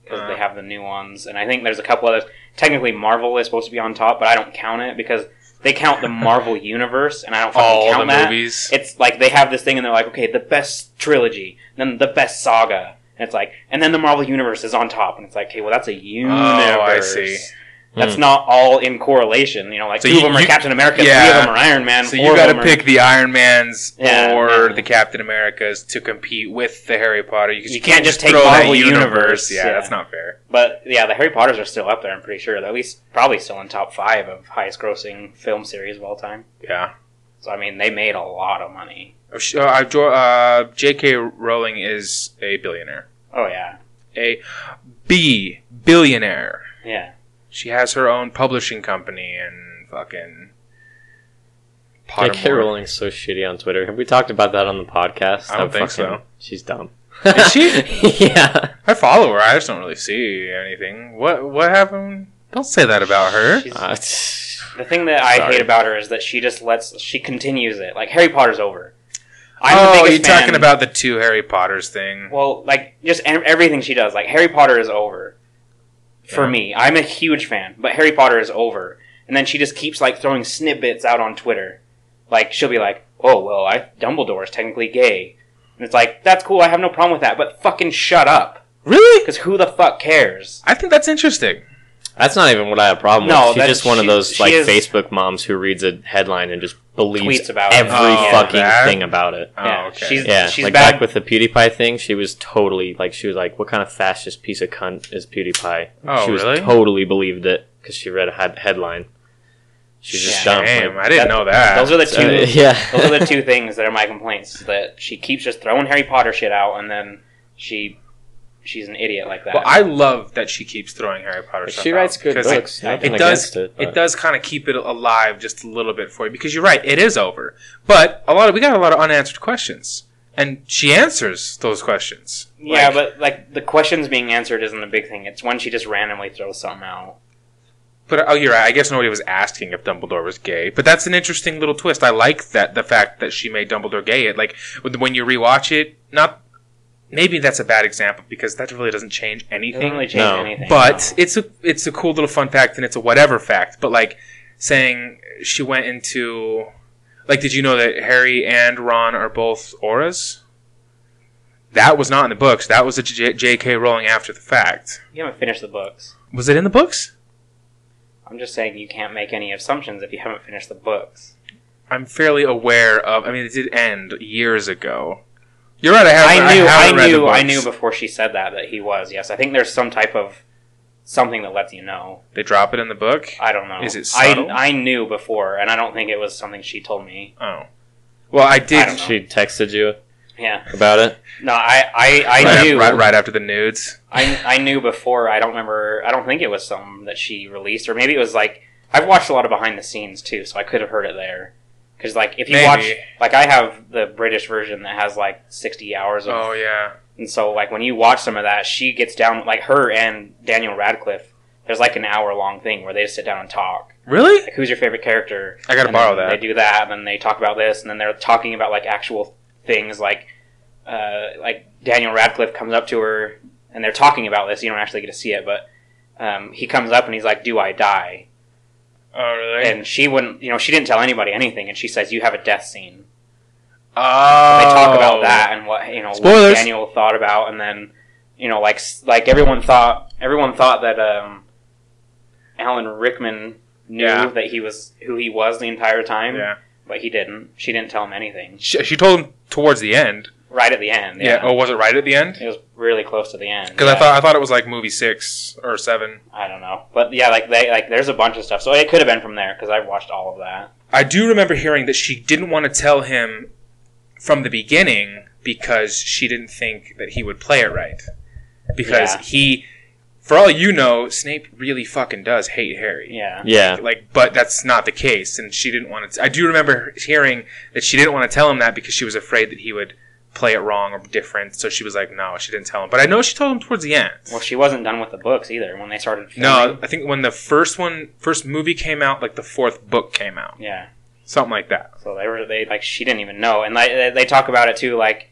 because Uh. they have the new ones, and I think there's a couple others. Technically, Marvel is supposed to be on top, but I don't count it because they count the Marvel universe, and I don't fucking All count the that. movies. It's like they have this thing, and they're like, okay, the best trilogy, then the best saga, and it's like, and then the Marvel universe is on top, and it's like, okay, well, that's a universe. Oh, I see. That's Hmm. not all in correlation. You know, like So two you- of them are you- Captain America, yeah. three of them are Iron Man. So you got to them are- pick the Iron Mans Yeah, or yeah. the Captain Americas to compete with the Harry Potter. You, You can't just take Marvel universe, Yeah, yeah. that's not fair. But yeah, the Harry Potters are still up there. I'm pretty sure. They're at least probably still in top five of highest grossing film series of all time. Yeah. So I mean, they made a lot of money. Uh, sh- Uh, uh, J.K. Rowling is a billionaire. Oh yeah, A B billionaire. yeah. She has her own publishing company and fucking. J.K. Rowling's so shitty on Twitter. Have we talked about that on the podcast? I don't That think fucking- so. She's dumb. Is she? yeah. I follow her. I just don't really see anything. What What happened? Don't say that about her. Uh, the thing that I Sorry. hate about her is that she just lets she continues it. Like Harry Potter's over. I'm oh, the you're biggest fan- talking about the two Harry Potters thing. Well, like just everything she does. Like Harry Potter is over. For Yeah. me, I'm a huge fan, but Harry Potter is over. And then she just keeps like throwing snippets out on Twitter. Like she'll be like, "Oh well, I Dumbledore is technically gay," and it's like, "That's cool. I have no problem with that." But fucking shut up, Really? because who the fuck cares? I think that's interesting. That's not even what I have a problem No, with. She's just one of those like is- Facebook moms who reads a headline and just believes Tweets about it. every Oh, fucking that? thing about it. Oh, Yeah, okay. she's- Yeah, she's like bad- back with the PewDiePie thing, she was totally like she was like, "What kind of fascist piece of cunt is PewDiePie?" Oh, she was really? totally believed it because she read a head- headline. She's just Yeah. dumb. Damn, like- I didn't That- know that. Those are the two. Uh, yeah, those are the two things that are my complaints. That she keeps just throwing Harry Potter shit out, and then she she's an idiot like that. Well, I love that she keeps throwing Harry Potter stuff she writes out, good because it- books. It, does. it. It does kind of keep it alive just a little bit for you because you're right. It is over, but a lot of we got a lot of unanswered questions, and she answers those questions. Yeah, Like- but like the questions being answered isn't a big thing. It's when she just randomly throws something out. But oh, you're right. I guess nobody was asking if Dumbledore was gay. But that's an interesting little twist. I like that the fact that she made Dumbledore gay. It like when when you rewatch it, not maybe that's a bad example because that really doesn't change It doesn't anything. really change No. anything. but no. it's a it's a cool little fun fact and it's a whatever fact. But like saying she went into like, did you know that Harry and Ron are both Aurors? That was not in the books. That was a J- J.K. Rowling after the fact. you haven't finished the books. Was it in the books? I'm just saying you can't make any assumptions if you haven't finished the books. I'm fairly aware of. I mean, it did end years ago. You're right. I haven't. I knew, I, the knew, I knew before she said that that he was. Yes, I think there's some type of something that lets you know. They drop it in the book. I don't know. Is it subtle? I I knew before, and I don't think it was something she told me. Oh, well, I did. I she texted you Yeah. about it. No, I I, I right, knew. right, right after the nudes. I I knew before. I don't remember. I don't think it was something that she released, or maybe it was like I've watched a lot of behind the scenes too, so I could have heard it there. Because like if you Maybe. watch, like I have the British version that has like sixty hours of, Oh yeah. and so like when you watch some of that, she gets down like her and Daniel Radcliffe. There's like an hour long thing where they just sit down and talk. Really? Like, who's your favorite character? I gotta And borrow that. They do that, and then they talk about this, and then they're talking about like actual things, like uh, like Daniel Radcliffe comes up to her, and they're talking about this. You don't actually get to see it, but um, he comes up and he's like, "Do I die?" Oh really? And she wouldn't, you know, she didn't tell anybody anything, and she says, "You have a death scene." oh, They talk about that and what you know Spoilers. what Daniel thought about, and then you know, like like everyone thought, everyone thought that um, Alan Rickman knew Yeah. that he was who he was the entire time. Yeah. But he didn't. She didn't tell him anything. She, she told him towards the end. Right at the end. Yeah. Yeah. Oh, was it right at the end? It was really close to the end. Because yeah. I thought I thought it was like movie six or seven. I don't know, but yeah, like they like there's a bunch of stuff. So it could have been from there because I've watched all of that. I do remember hearing that she didn't want to tell him from the beginning because she didn't think that he would play it right. Because Yeah. he, for all you know, Snape really fucking does hate Harry. Yeah. Yeah. Like, but that's not the case, and she didn't want to. I do remember hearing that she didn't want to tell him that because she was afraid that he would play it wrong or different. So she was like, no, she didn't tell him. But I know she told him towards the end. Well, she wasn't done with the books either when they started. no, I think when the first one, first movie came out, like the fourth book came out, Yeah. something like that. So they were they like she didn't even know, and like, they they talk about it too. Like,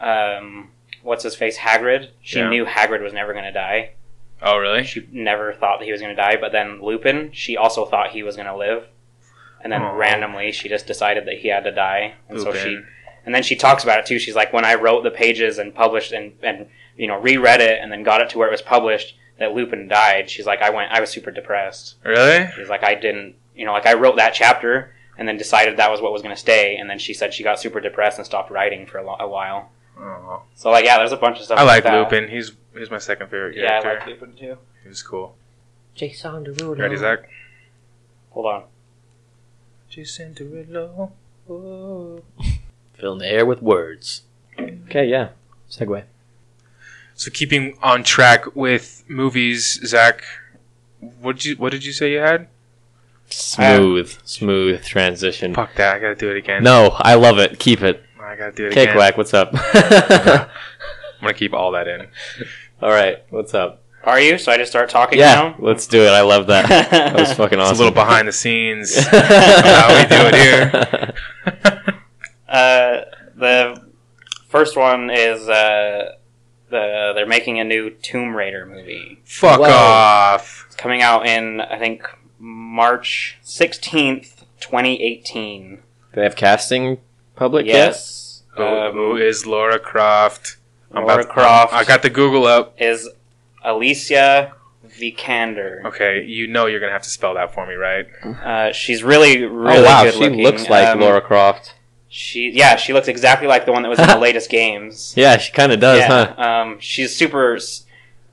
um, what's his face Hagrid? She Yeah. knew Hagrid was never going to die. Oh, really? She never thought that he was going to die. But then Lupin, she also thought he was going to live, and then randomly she just decided that he had to die, and so she Lupin. And then she talks about it too. She's like, when I wrote the pages and published and and you know reread it and then got it to where it was published that Lupin died. She's like, I went, I was super depressed. Really? She's like, I didn't, you know, like I wrote that chapter and then decided that was what was going to stay. And then she said she got super depressed and stopped writing for a, lo- a while. Oh. So like, yeah, there's a bunch of stuff. I like that. Lupin. He's he's my second favorite Yeah, I character. like Lupin too. He was cool. Jason Derulo. You ready, Zac? Hold on. Jason Derulo. Oh. Filling the air with words. Okay, yeah. Segue. So keeping on track with movies, Zac, what did you what did you say you had? Smooth, smooth transition. Fuck that! I gotta do it again. No, I love it. Keep it. I gotta do it Cake again. whack, what's up? I'm gonna keep all that in. All right, what's up? Are you? So I just start talking Yeah, now? let's do it. I love that. That was fucking awesome. It's a little behind the scenes. how we do it here. Uh, the first one is uh, the they're making a new Tomb Raider movie. Fuck Whoa. off. It's coming out in I think March sixteenth, twenty eighteen. they have casting public Yes. Who- Um, who is Laura Croft? I'm Laura about- Croft I got the Google up. is Alicia Vikander. Okay, you know you're gonna have to spell that for me, right? Uh, she's really, really oh wow, good she looking. looks like Um, Laura Croft. She, yeah, she looks exactly like the one that was in the latest games. Yeah, she kind of does, yeah, huh? um, she's super.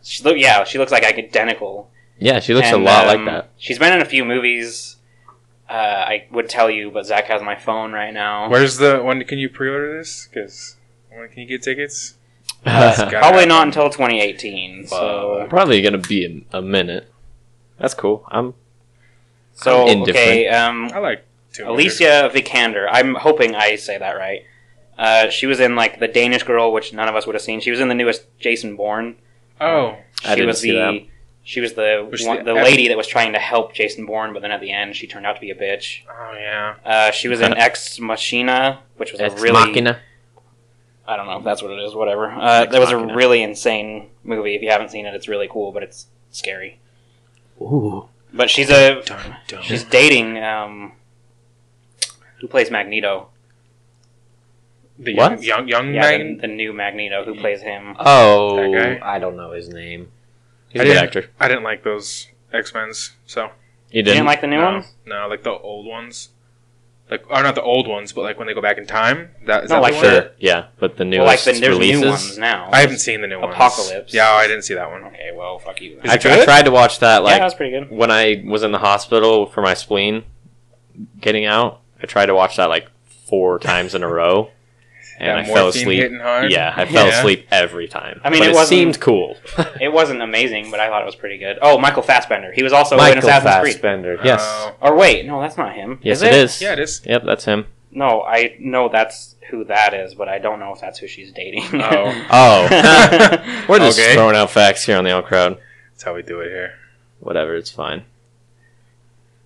She look, yeah, she looks like identical. Yeah, she looks And, a lot um, like that. She's been in a few movies. Uh, I would tell you, but Zac has my phone right now. Where's the when can you pre-order this? Because when can you get tickets? Uh, probably happen. not until 2018. So, Probably gonna be a, a minute. That's cool. I'm so indifferent. okay. Um, I like Tomb Raider. Alicia Vikander. I'm hoping I say that right. Uh, she was in like the Danish Girl, which none of us would have seen. She was in the newest Jason Bourne. Oh, She I didn't was see the that. she was the Was she one, the the F- lady that was trying to help Jason Bourne, but then at the end she turned out to be a bitch. oh yeah. Uh, she was in Ex Machina, which was a really Machina. I don't know if that's what it is. Whatever. Uh, that was a Machina. really insane movie. If you haven't seen it, it's really cool, but it's scary. Ooh. But she's a Dun, dun. she's dating um, who plays Magneto. the What? young young young Yeah, the, Mag- the new Magneto who plays him. Oh, That? I don't know his name. He's I a good didn't- actor. I didn't like those X Men's. So You You didn't, didn't like the new no, ones? No, like the old ones. Like, or not the old ones, but like when they go back in time. That is No, that like the one? the- Sure. Yeah, but the Well, like newest the, there's releases. new ones now. I haven't seen the new ones. Apocalypse. Yeah, I didn't see that one. Okay, well, fuck you. Is I, it tr- I good? tried to watch that yeah, like that was pretty good. when I was in the hospital for my spleen getting out. I tried to watch that like four times in a row, and That I fell asleep. hard? Yeah, I fell Yeah. asleep every time. I mean, But it it, wasn't- seemed cool. It wasn't amazing, but I thought it was pretty good. Oh, Michael Fassbender. He was also in Michael Assassin's Creed. Fassbender. Oh. Yes. Oh. Or wait, no, that's not him. yes, is it is. yeah, it is. Yep, that's him. No, I know that's who that is, but I don't know if that's who she's dating. Oh. Oh, we're just Okay. throwing out facts here on the old crowd. That's how we do it here. Whatever, it's fine.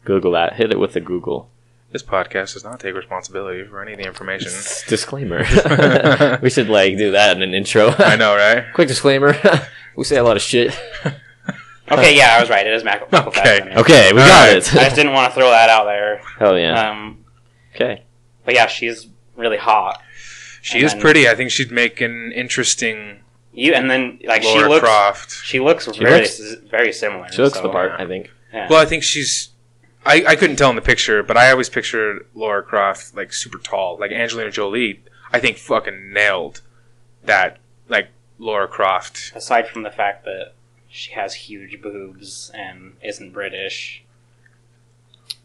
Google that. Hit it with a Google. This podcast does not take responsibility for any of the information. Disclaimer. we should like do that in an intro. I know, right? Quick disclaimer. we say a lot of shit. okay, yeah, I was right. It is Michael, Michael Okay. Fassbender. Okay, we All got right. it. I just didn't want to throw that out there. Hell yeah. Um, okay. but yeah, she's really hot. She And is then- pretty. I think she'd make an interesting You and then like Laura she looks, Croft. she looks She very looks- very similar. She looks so- the part, I think. Yeah. Well, I think she's. I, I couldn't tell in the picture, but I always pictured Laura Croft like super tall, like Angelina Jolie. I think fucking nailed that, like Laura Croft. Aside from the fact that she has huge boobs and isn't British.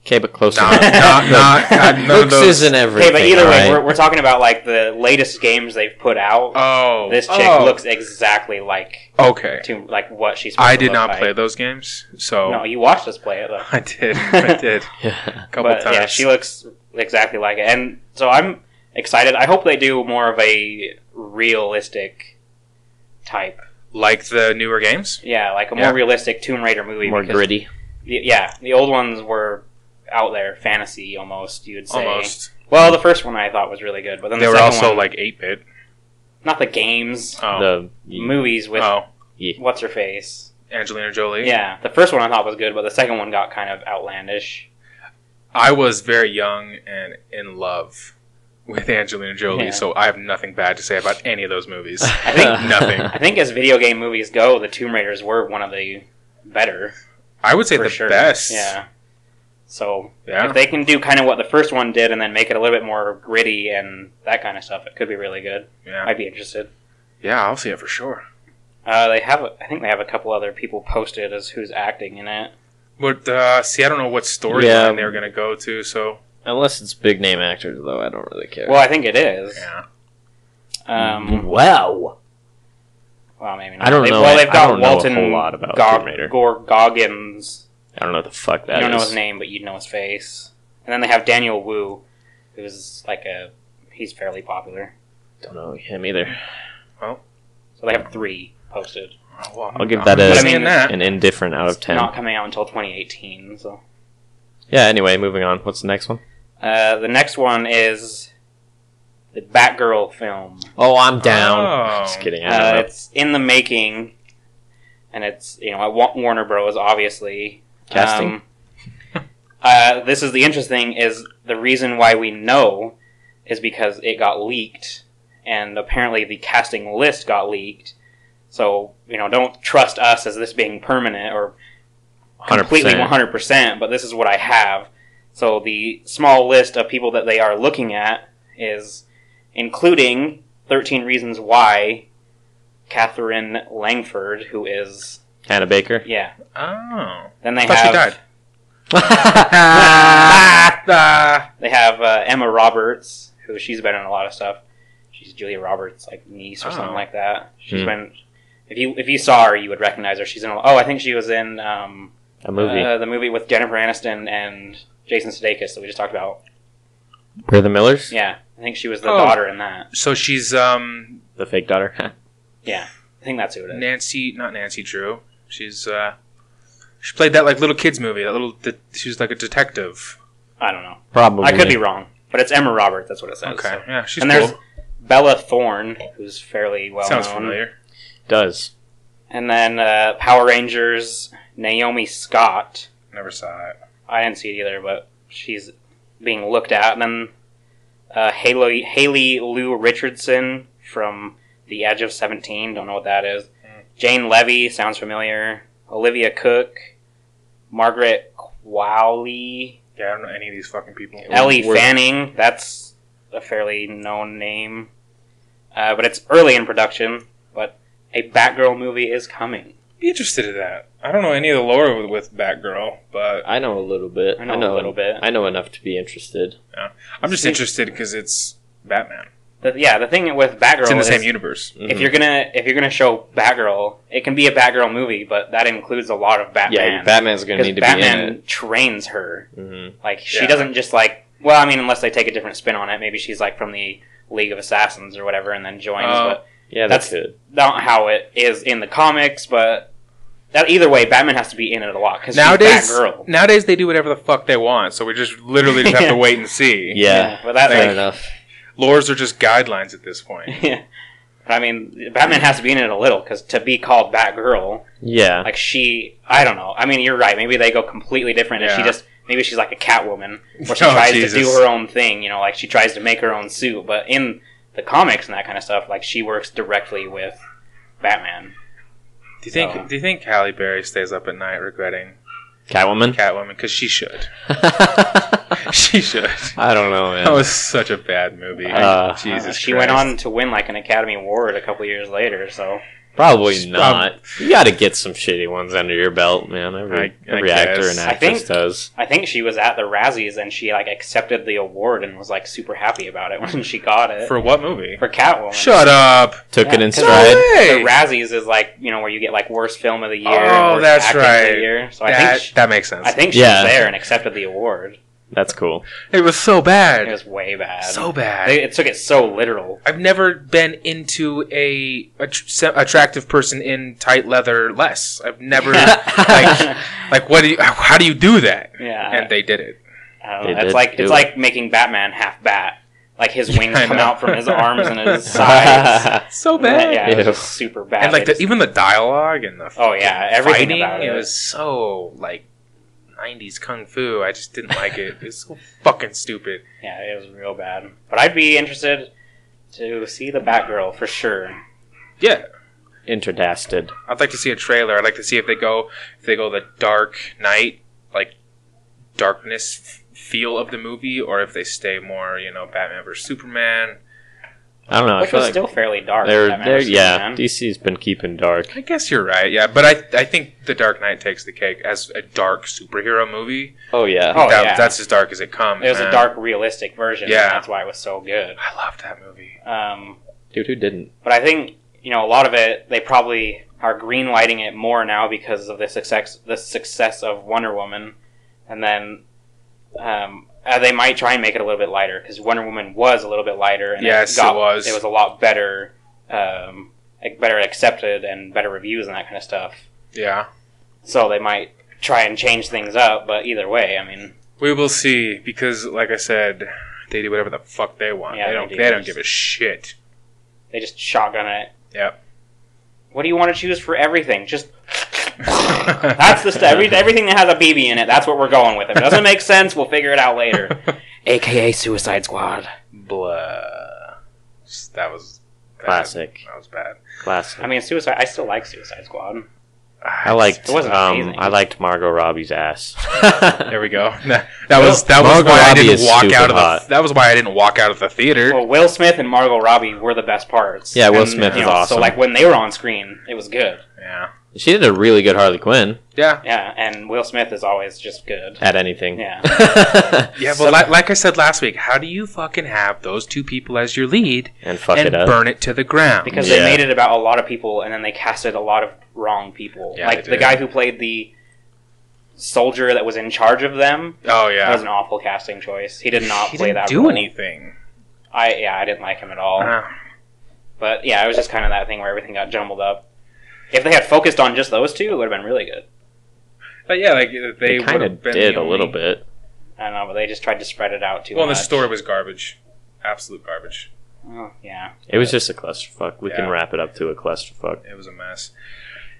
Okay, but close Not, enough. not, not, not none of those. isn't everything. Okay, but either way, alright? we're, we're talking about like the latest games they've put out. Oh, this chick oh, looks exactly like okay. to like what she's. supposed I to did look not like. play those games, so No, you watched us play it though. I did. I did Yeah. a couple but times. yeah, she looks exactly like it, and so I'm excited. I hope they do more of a realistic type. like the newer games. Yeah, like a more Yeah. realistic Tomb Raider movie. More gritty. y- Yeah, the old ones were out there, fantasy almost. You would say. Almost. Well, the first one I thought was really good, but then They the were second also one, like eight bit. not the games, Oh, The movies with oh, what's her face. Angelina Jolie. Yeah, the first one I thought was good, but the second one got kind of outlandish. I was very young and in love with Angelina Jolie, Yeah. so I have nothing bad to say about any of those movies. I think Nothing. I think as video game movies go, the Tomb Raiders were one of the better. I would say for the sure. best. Yeah. So Yeah. if they can do kind of what the first one did and then make it a little bit more gritty and that kind of stuff, it could be really good. Yeah. I'd be interested. Yeah, I'll see it for sure. Uh, they have, I think they have a couple other people posted as who's acting in it. But uh, see, I don't know what storyline Yeah. they're gonna go to. So Unless it's big name actors, though, I don't really care. Well, I think it is. yeah, Um, wow. well, maybe not. I don't They- know- Well, they've got don't a Walton whole lot about Gog- Tomb Raider. Goggins. I don't know what the fuck that you don't know his name, but you'd know his face. And then they have Daniel Wu, who's like a he's fairly popular. Don't know him either. Well, so they have three posted. Oh, well, I'll give that a- mean, that. An indifferent out of 10. Not coming out until 2018. So Yeah, anyway, moving on. What's the next one? uh, the next one is the Batgirl film. Oh, I'm down. Oh. Just kidding. Uh, it's in the making, and it's you know at Wa- Warner Bros. Obviously Casting? Um, uh, this is the interesting is the reason why we know is because it got leaked, and apparently the casting list got leaked. So you know, don't trust us as this being permanent or completely 100%. 100%, but this is what I have. So the small list of people that they are looking at is including 13 Reasons Why, Katherine Langford, who is, Hannah Baker. yeah. Oh, Then they I thought she have, died. They have uh, Emma Roberts, who she's been in a lot of stuff. She's Julia Roberts' like niece or Oh. something like that. She's Hmm. been, if you if you saw her, you would recognize her. She's in. A, oh, I think she was in um, A movie. Uh, the movie with Jennifer Aniston and Jason Sudeikis that we just talked about. We're the Millers? Yeah, I think she was the Oh. daughter in that. So she's um the fake daughter. Yeah, I think that's who it is. Nancy, not Nancy Drew. She's uh she played that like little kids movie. That little de- she was like a detective. I don't know. Probably. I could be wrong, but it's Emma Roberts. That's what it says. Okay, so. yeah, she's and cool. there's Bella Thorne, who's fairly well Sounds known. familiar. Does. And then uh, Power Rangers, Naomi Scott. Never saw it. I didn't see it either, but she's being looked at. And then uh, Haley, Haley Lu Richardson from The Edge of 17. Don't know what that is. Jane Levy, sounds familiar. Olivia Cooke. Margaret Qualley. Yeah, I don't know any of these fucking people. Ellie We're- Fanning. That's a fairly known name. Uh, but it's early in production. But a Batgirl movie is coming. Be interested in that. I don't know any of the lore with, with Batgirl, but I know a little bit. I know a little bit. I know enough to be interested. I'm just interested because it's Batman. The, yeah, the thing with Batgirl It's in the is same universe. if Mhm. you're gonna if you're gonna show Batgirl, it can be a Batgirl movie, but that includes a lot of Batman. yeah, Batman's gonna need to Batman be in Batman trains her. it. hmm Like she Yeah. doesn't just like. Well, I mean, unless they take a different spin on it, maybe she's like from the League of Assassins or whatever, and then joins. Oh. but Yeah, That's- that's not how it is in the comics. But that either way, Batman has to be in it a lot because Nowadays, she's Batgirl. nowadays they do whatever the fuck they want, so we just literally just have to wait and see. Yeah, but that's fair like, enough. Lores are just guidelines at this point. yeah. I mean, Batman has to be in it a little because to be called Batgirl, Yeah, like she, I don't know. I mean, you're right. Maybe they go completely different, and she just maybe she's like a Catwoman, where she Oh, tries Jesus. to do her own thing. You know, like she tries to make her own suit. But in the comics and that kind of stuff, like she works directly with Batman. Do you think? So- Do you think Halle Berry stays up at night regretting Catwoman. Catwoman? Because she should. She should. I don't know, man. That was such a bad movie. Uh, Jesus. she Christ. went on to win like an Academy Award a couple years later. So Probably She's not. you got to get some shitty ones under your belt, man. Every, I- I every actor guess. and I actress think- does. I think she was at the Razzies and she like accepted the award and was like super happy about it when she got it For what movie? for Catwoman. Shut up. Took Yeah, it in 'cause- stride. The Razzies is like you know where you get like worst film of the year. Oh, worst that's acting of the right. year. So I that, think she, that makes sense. I think she Yeah. was there and accepted the award. That's cool. it was so bad. It bad. was way bad. so bad. They, it took it so literal. I've never been into a, att- attractive person in tight leather less. I've never like like what do you how do you do that? yeah, And they did it. I They know. it's did like it's it. like making Batman half bat. Like his wings I come out from his arms and his sides. So bad. yeah, it was just super bad. And like They the, even the dialogue and the Oh, yeah, everything fighting, about it. was so like 90s kung fu. I just didn't like it. It's so fucking stupid. Yeah, it was real bad. But I'd be interested to see the Batgirl for sure. Yeah, Interdasted. I'd like to see a trailer. I'd like to see if they go if they go the Dark Knight like darkness feel of the movie, or if they stay more you know Batman versus Superman. I don't know. I Which feel was like still fairly dark. they're, they're yeah. Superman. DC's been keeping dark. I guess you're right. Yeah, but I I think the Dark Knight takes the cake as a dark superhero movie. Oh yeah. Oh, That- yeah. that's as dark as it comes. It was man. a dark, realistic version. Yeah. and that's why it was so good. I loved that movie. Um, Dude, who didn't? but I think you know a lot of it. They probably are green lighting it more now because of the success the success of Wonder Woman, and then um, uh, they might try and make it a little bit lighter because Wonder Woman was a little bit lighter. And Yes, it, got, it was. It was a lot better, um, better accepted and better reviews and that kind of stuff. Yeah, So they might try and change things up. But either way, I mean, we will see because, like I said, they do whatever the fuck they want. Yeah, they they don't. do. They don't give a shit. they just shotgun it. Yep. What do you want to choose for everything? Just That's the stuff. Every, everything that has a BB in it, that's what we're going with. If it doesn't make sense, we'll figure it out later. AKA Suicide Squad. Blah. That was bad. Classic. That was bad. Classic. I mean, Suicide. I still like Suicide Squad. I liked. It wasn't um, amazing. I liked Margot Robbie's ass. There we go. That, that was that was Margot why I didn't walk out of the. hot. That was why I didn't walk out of the theater. Well, Will Smith and Margot Robbie were the best parts. Yeah, Will And, Smith you is know, awesome. So, like when they were on screen, it was good. yeah. She did a really good Harley Quinn Yeah. Yeah, and Will Smith is always just good. at anything. Yeah. Yeah, but like, like I said last week, how do you fucking have those two people as your lead and fuck and it up. burn it to the ground? Because Yeah. they made it about a lot of people, and then they casted a lot of wrong people. Yeah, like they the did. guy who played the soldier that was in charge of them. oh That yeah, was an awful casting choice. He did not he play didn't that do role. anything. I yeah, I didn't like him at all. Uh, But yeah, it was just kind of that thing where everything got jumbled up. If they had focused on just those two, it would have been really good. but yeah, like they, They, kind of did the a little bit. I don't know, but they just tried to spread it out too Well, and much. the story was garbage, absolute garbage. Oh, yeah. It was just a clusterfuck. We can wrap it up to a clusterfuck. It was a mess.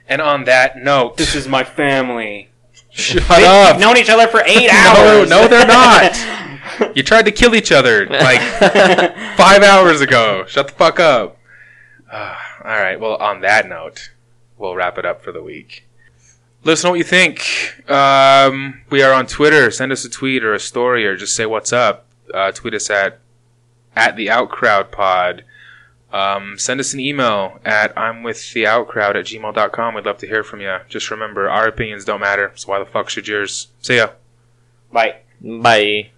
And on that note, This is my family. shut They- up. They've known each other for eight No, hours. no, they're not. You tried to kill each other like five hours ago. Shut the fuck up. Uh, all right. Well, on that note, we'll wrap it up for the week. Let us know what you think. Um, we are on Twitter. Send us a tweet or a story or just say what's up. Uh, tweet us at at the Outcrowd Pod. Um, send us an email at I'm with the outcrowd at gmail.com. We'd love to hear from you. Just remember, our opinions don't matter, so why the fuck should yours? See ya. Bye. Bye.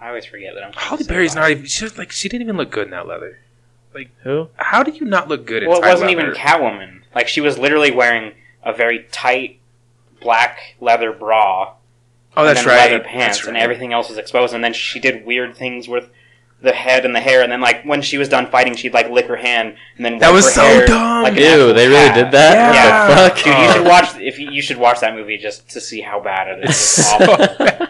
I always forget that I'm. Halle Berry's not even. She was like she didn't even look good in that leather. Like who? How did you not look good in Well, it tight wasn't leather? even Catwoman. Like she was literally wearing a very tight black leather bra oh, and that's then right. leather pants, That's and everything else was exposed. And then she did weird things with the head and the hair. And then, like when she was done fighting, she'd like lick her hand and then That was her so hair dumb. Like Ew, they really cat. did that? Yeah. What the fuck? Dude, you Oh. should watch if you, you should watch that movie just to see how bad it is.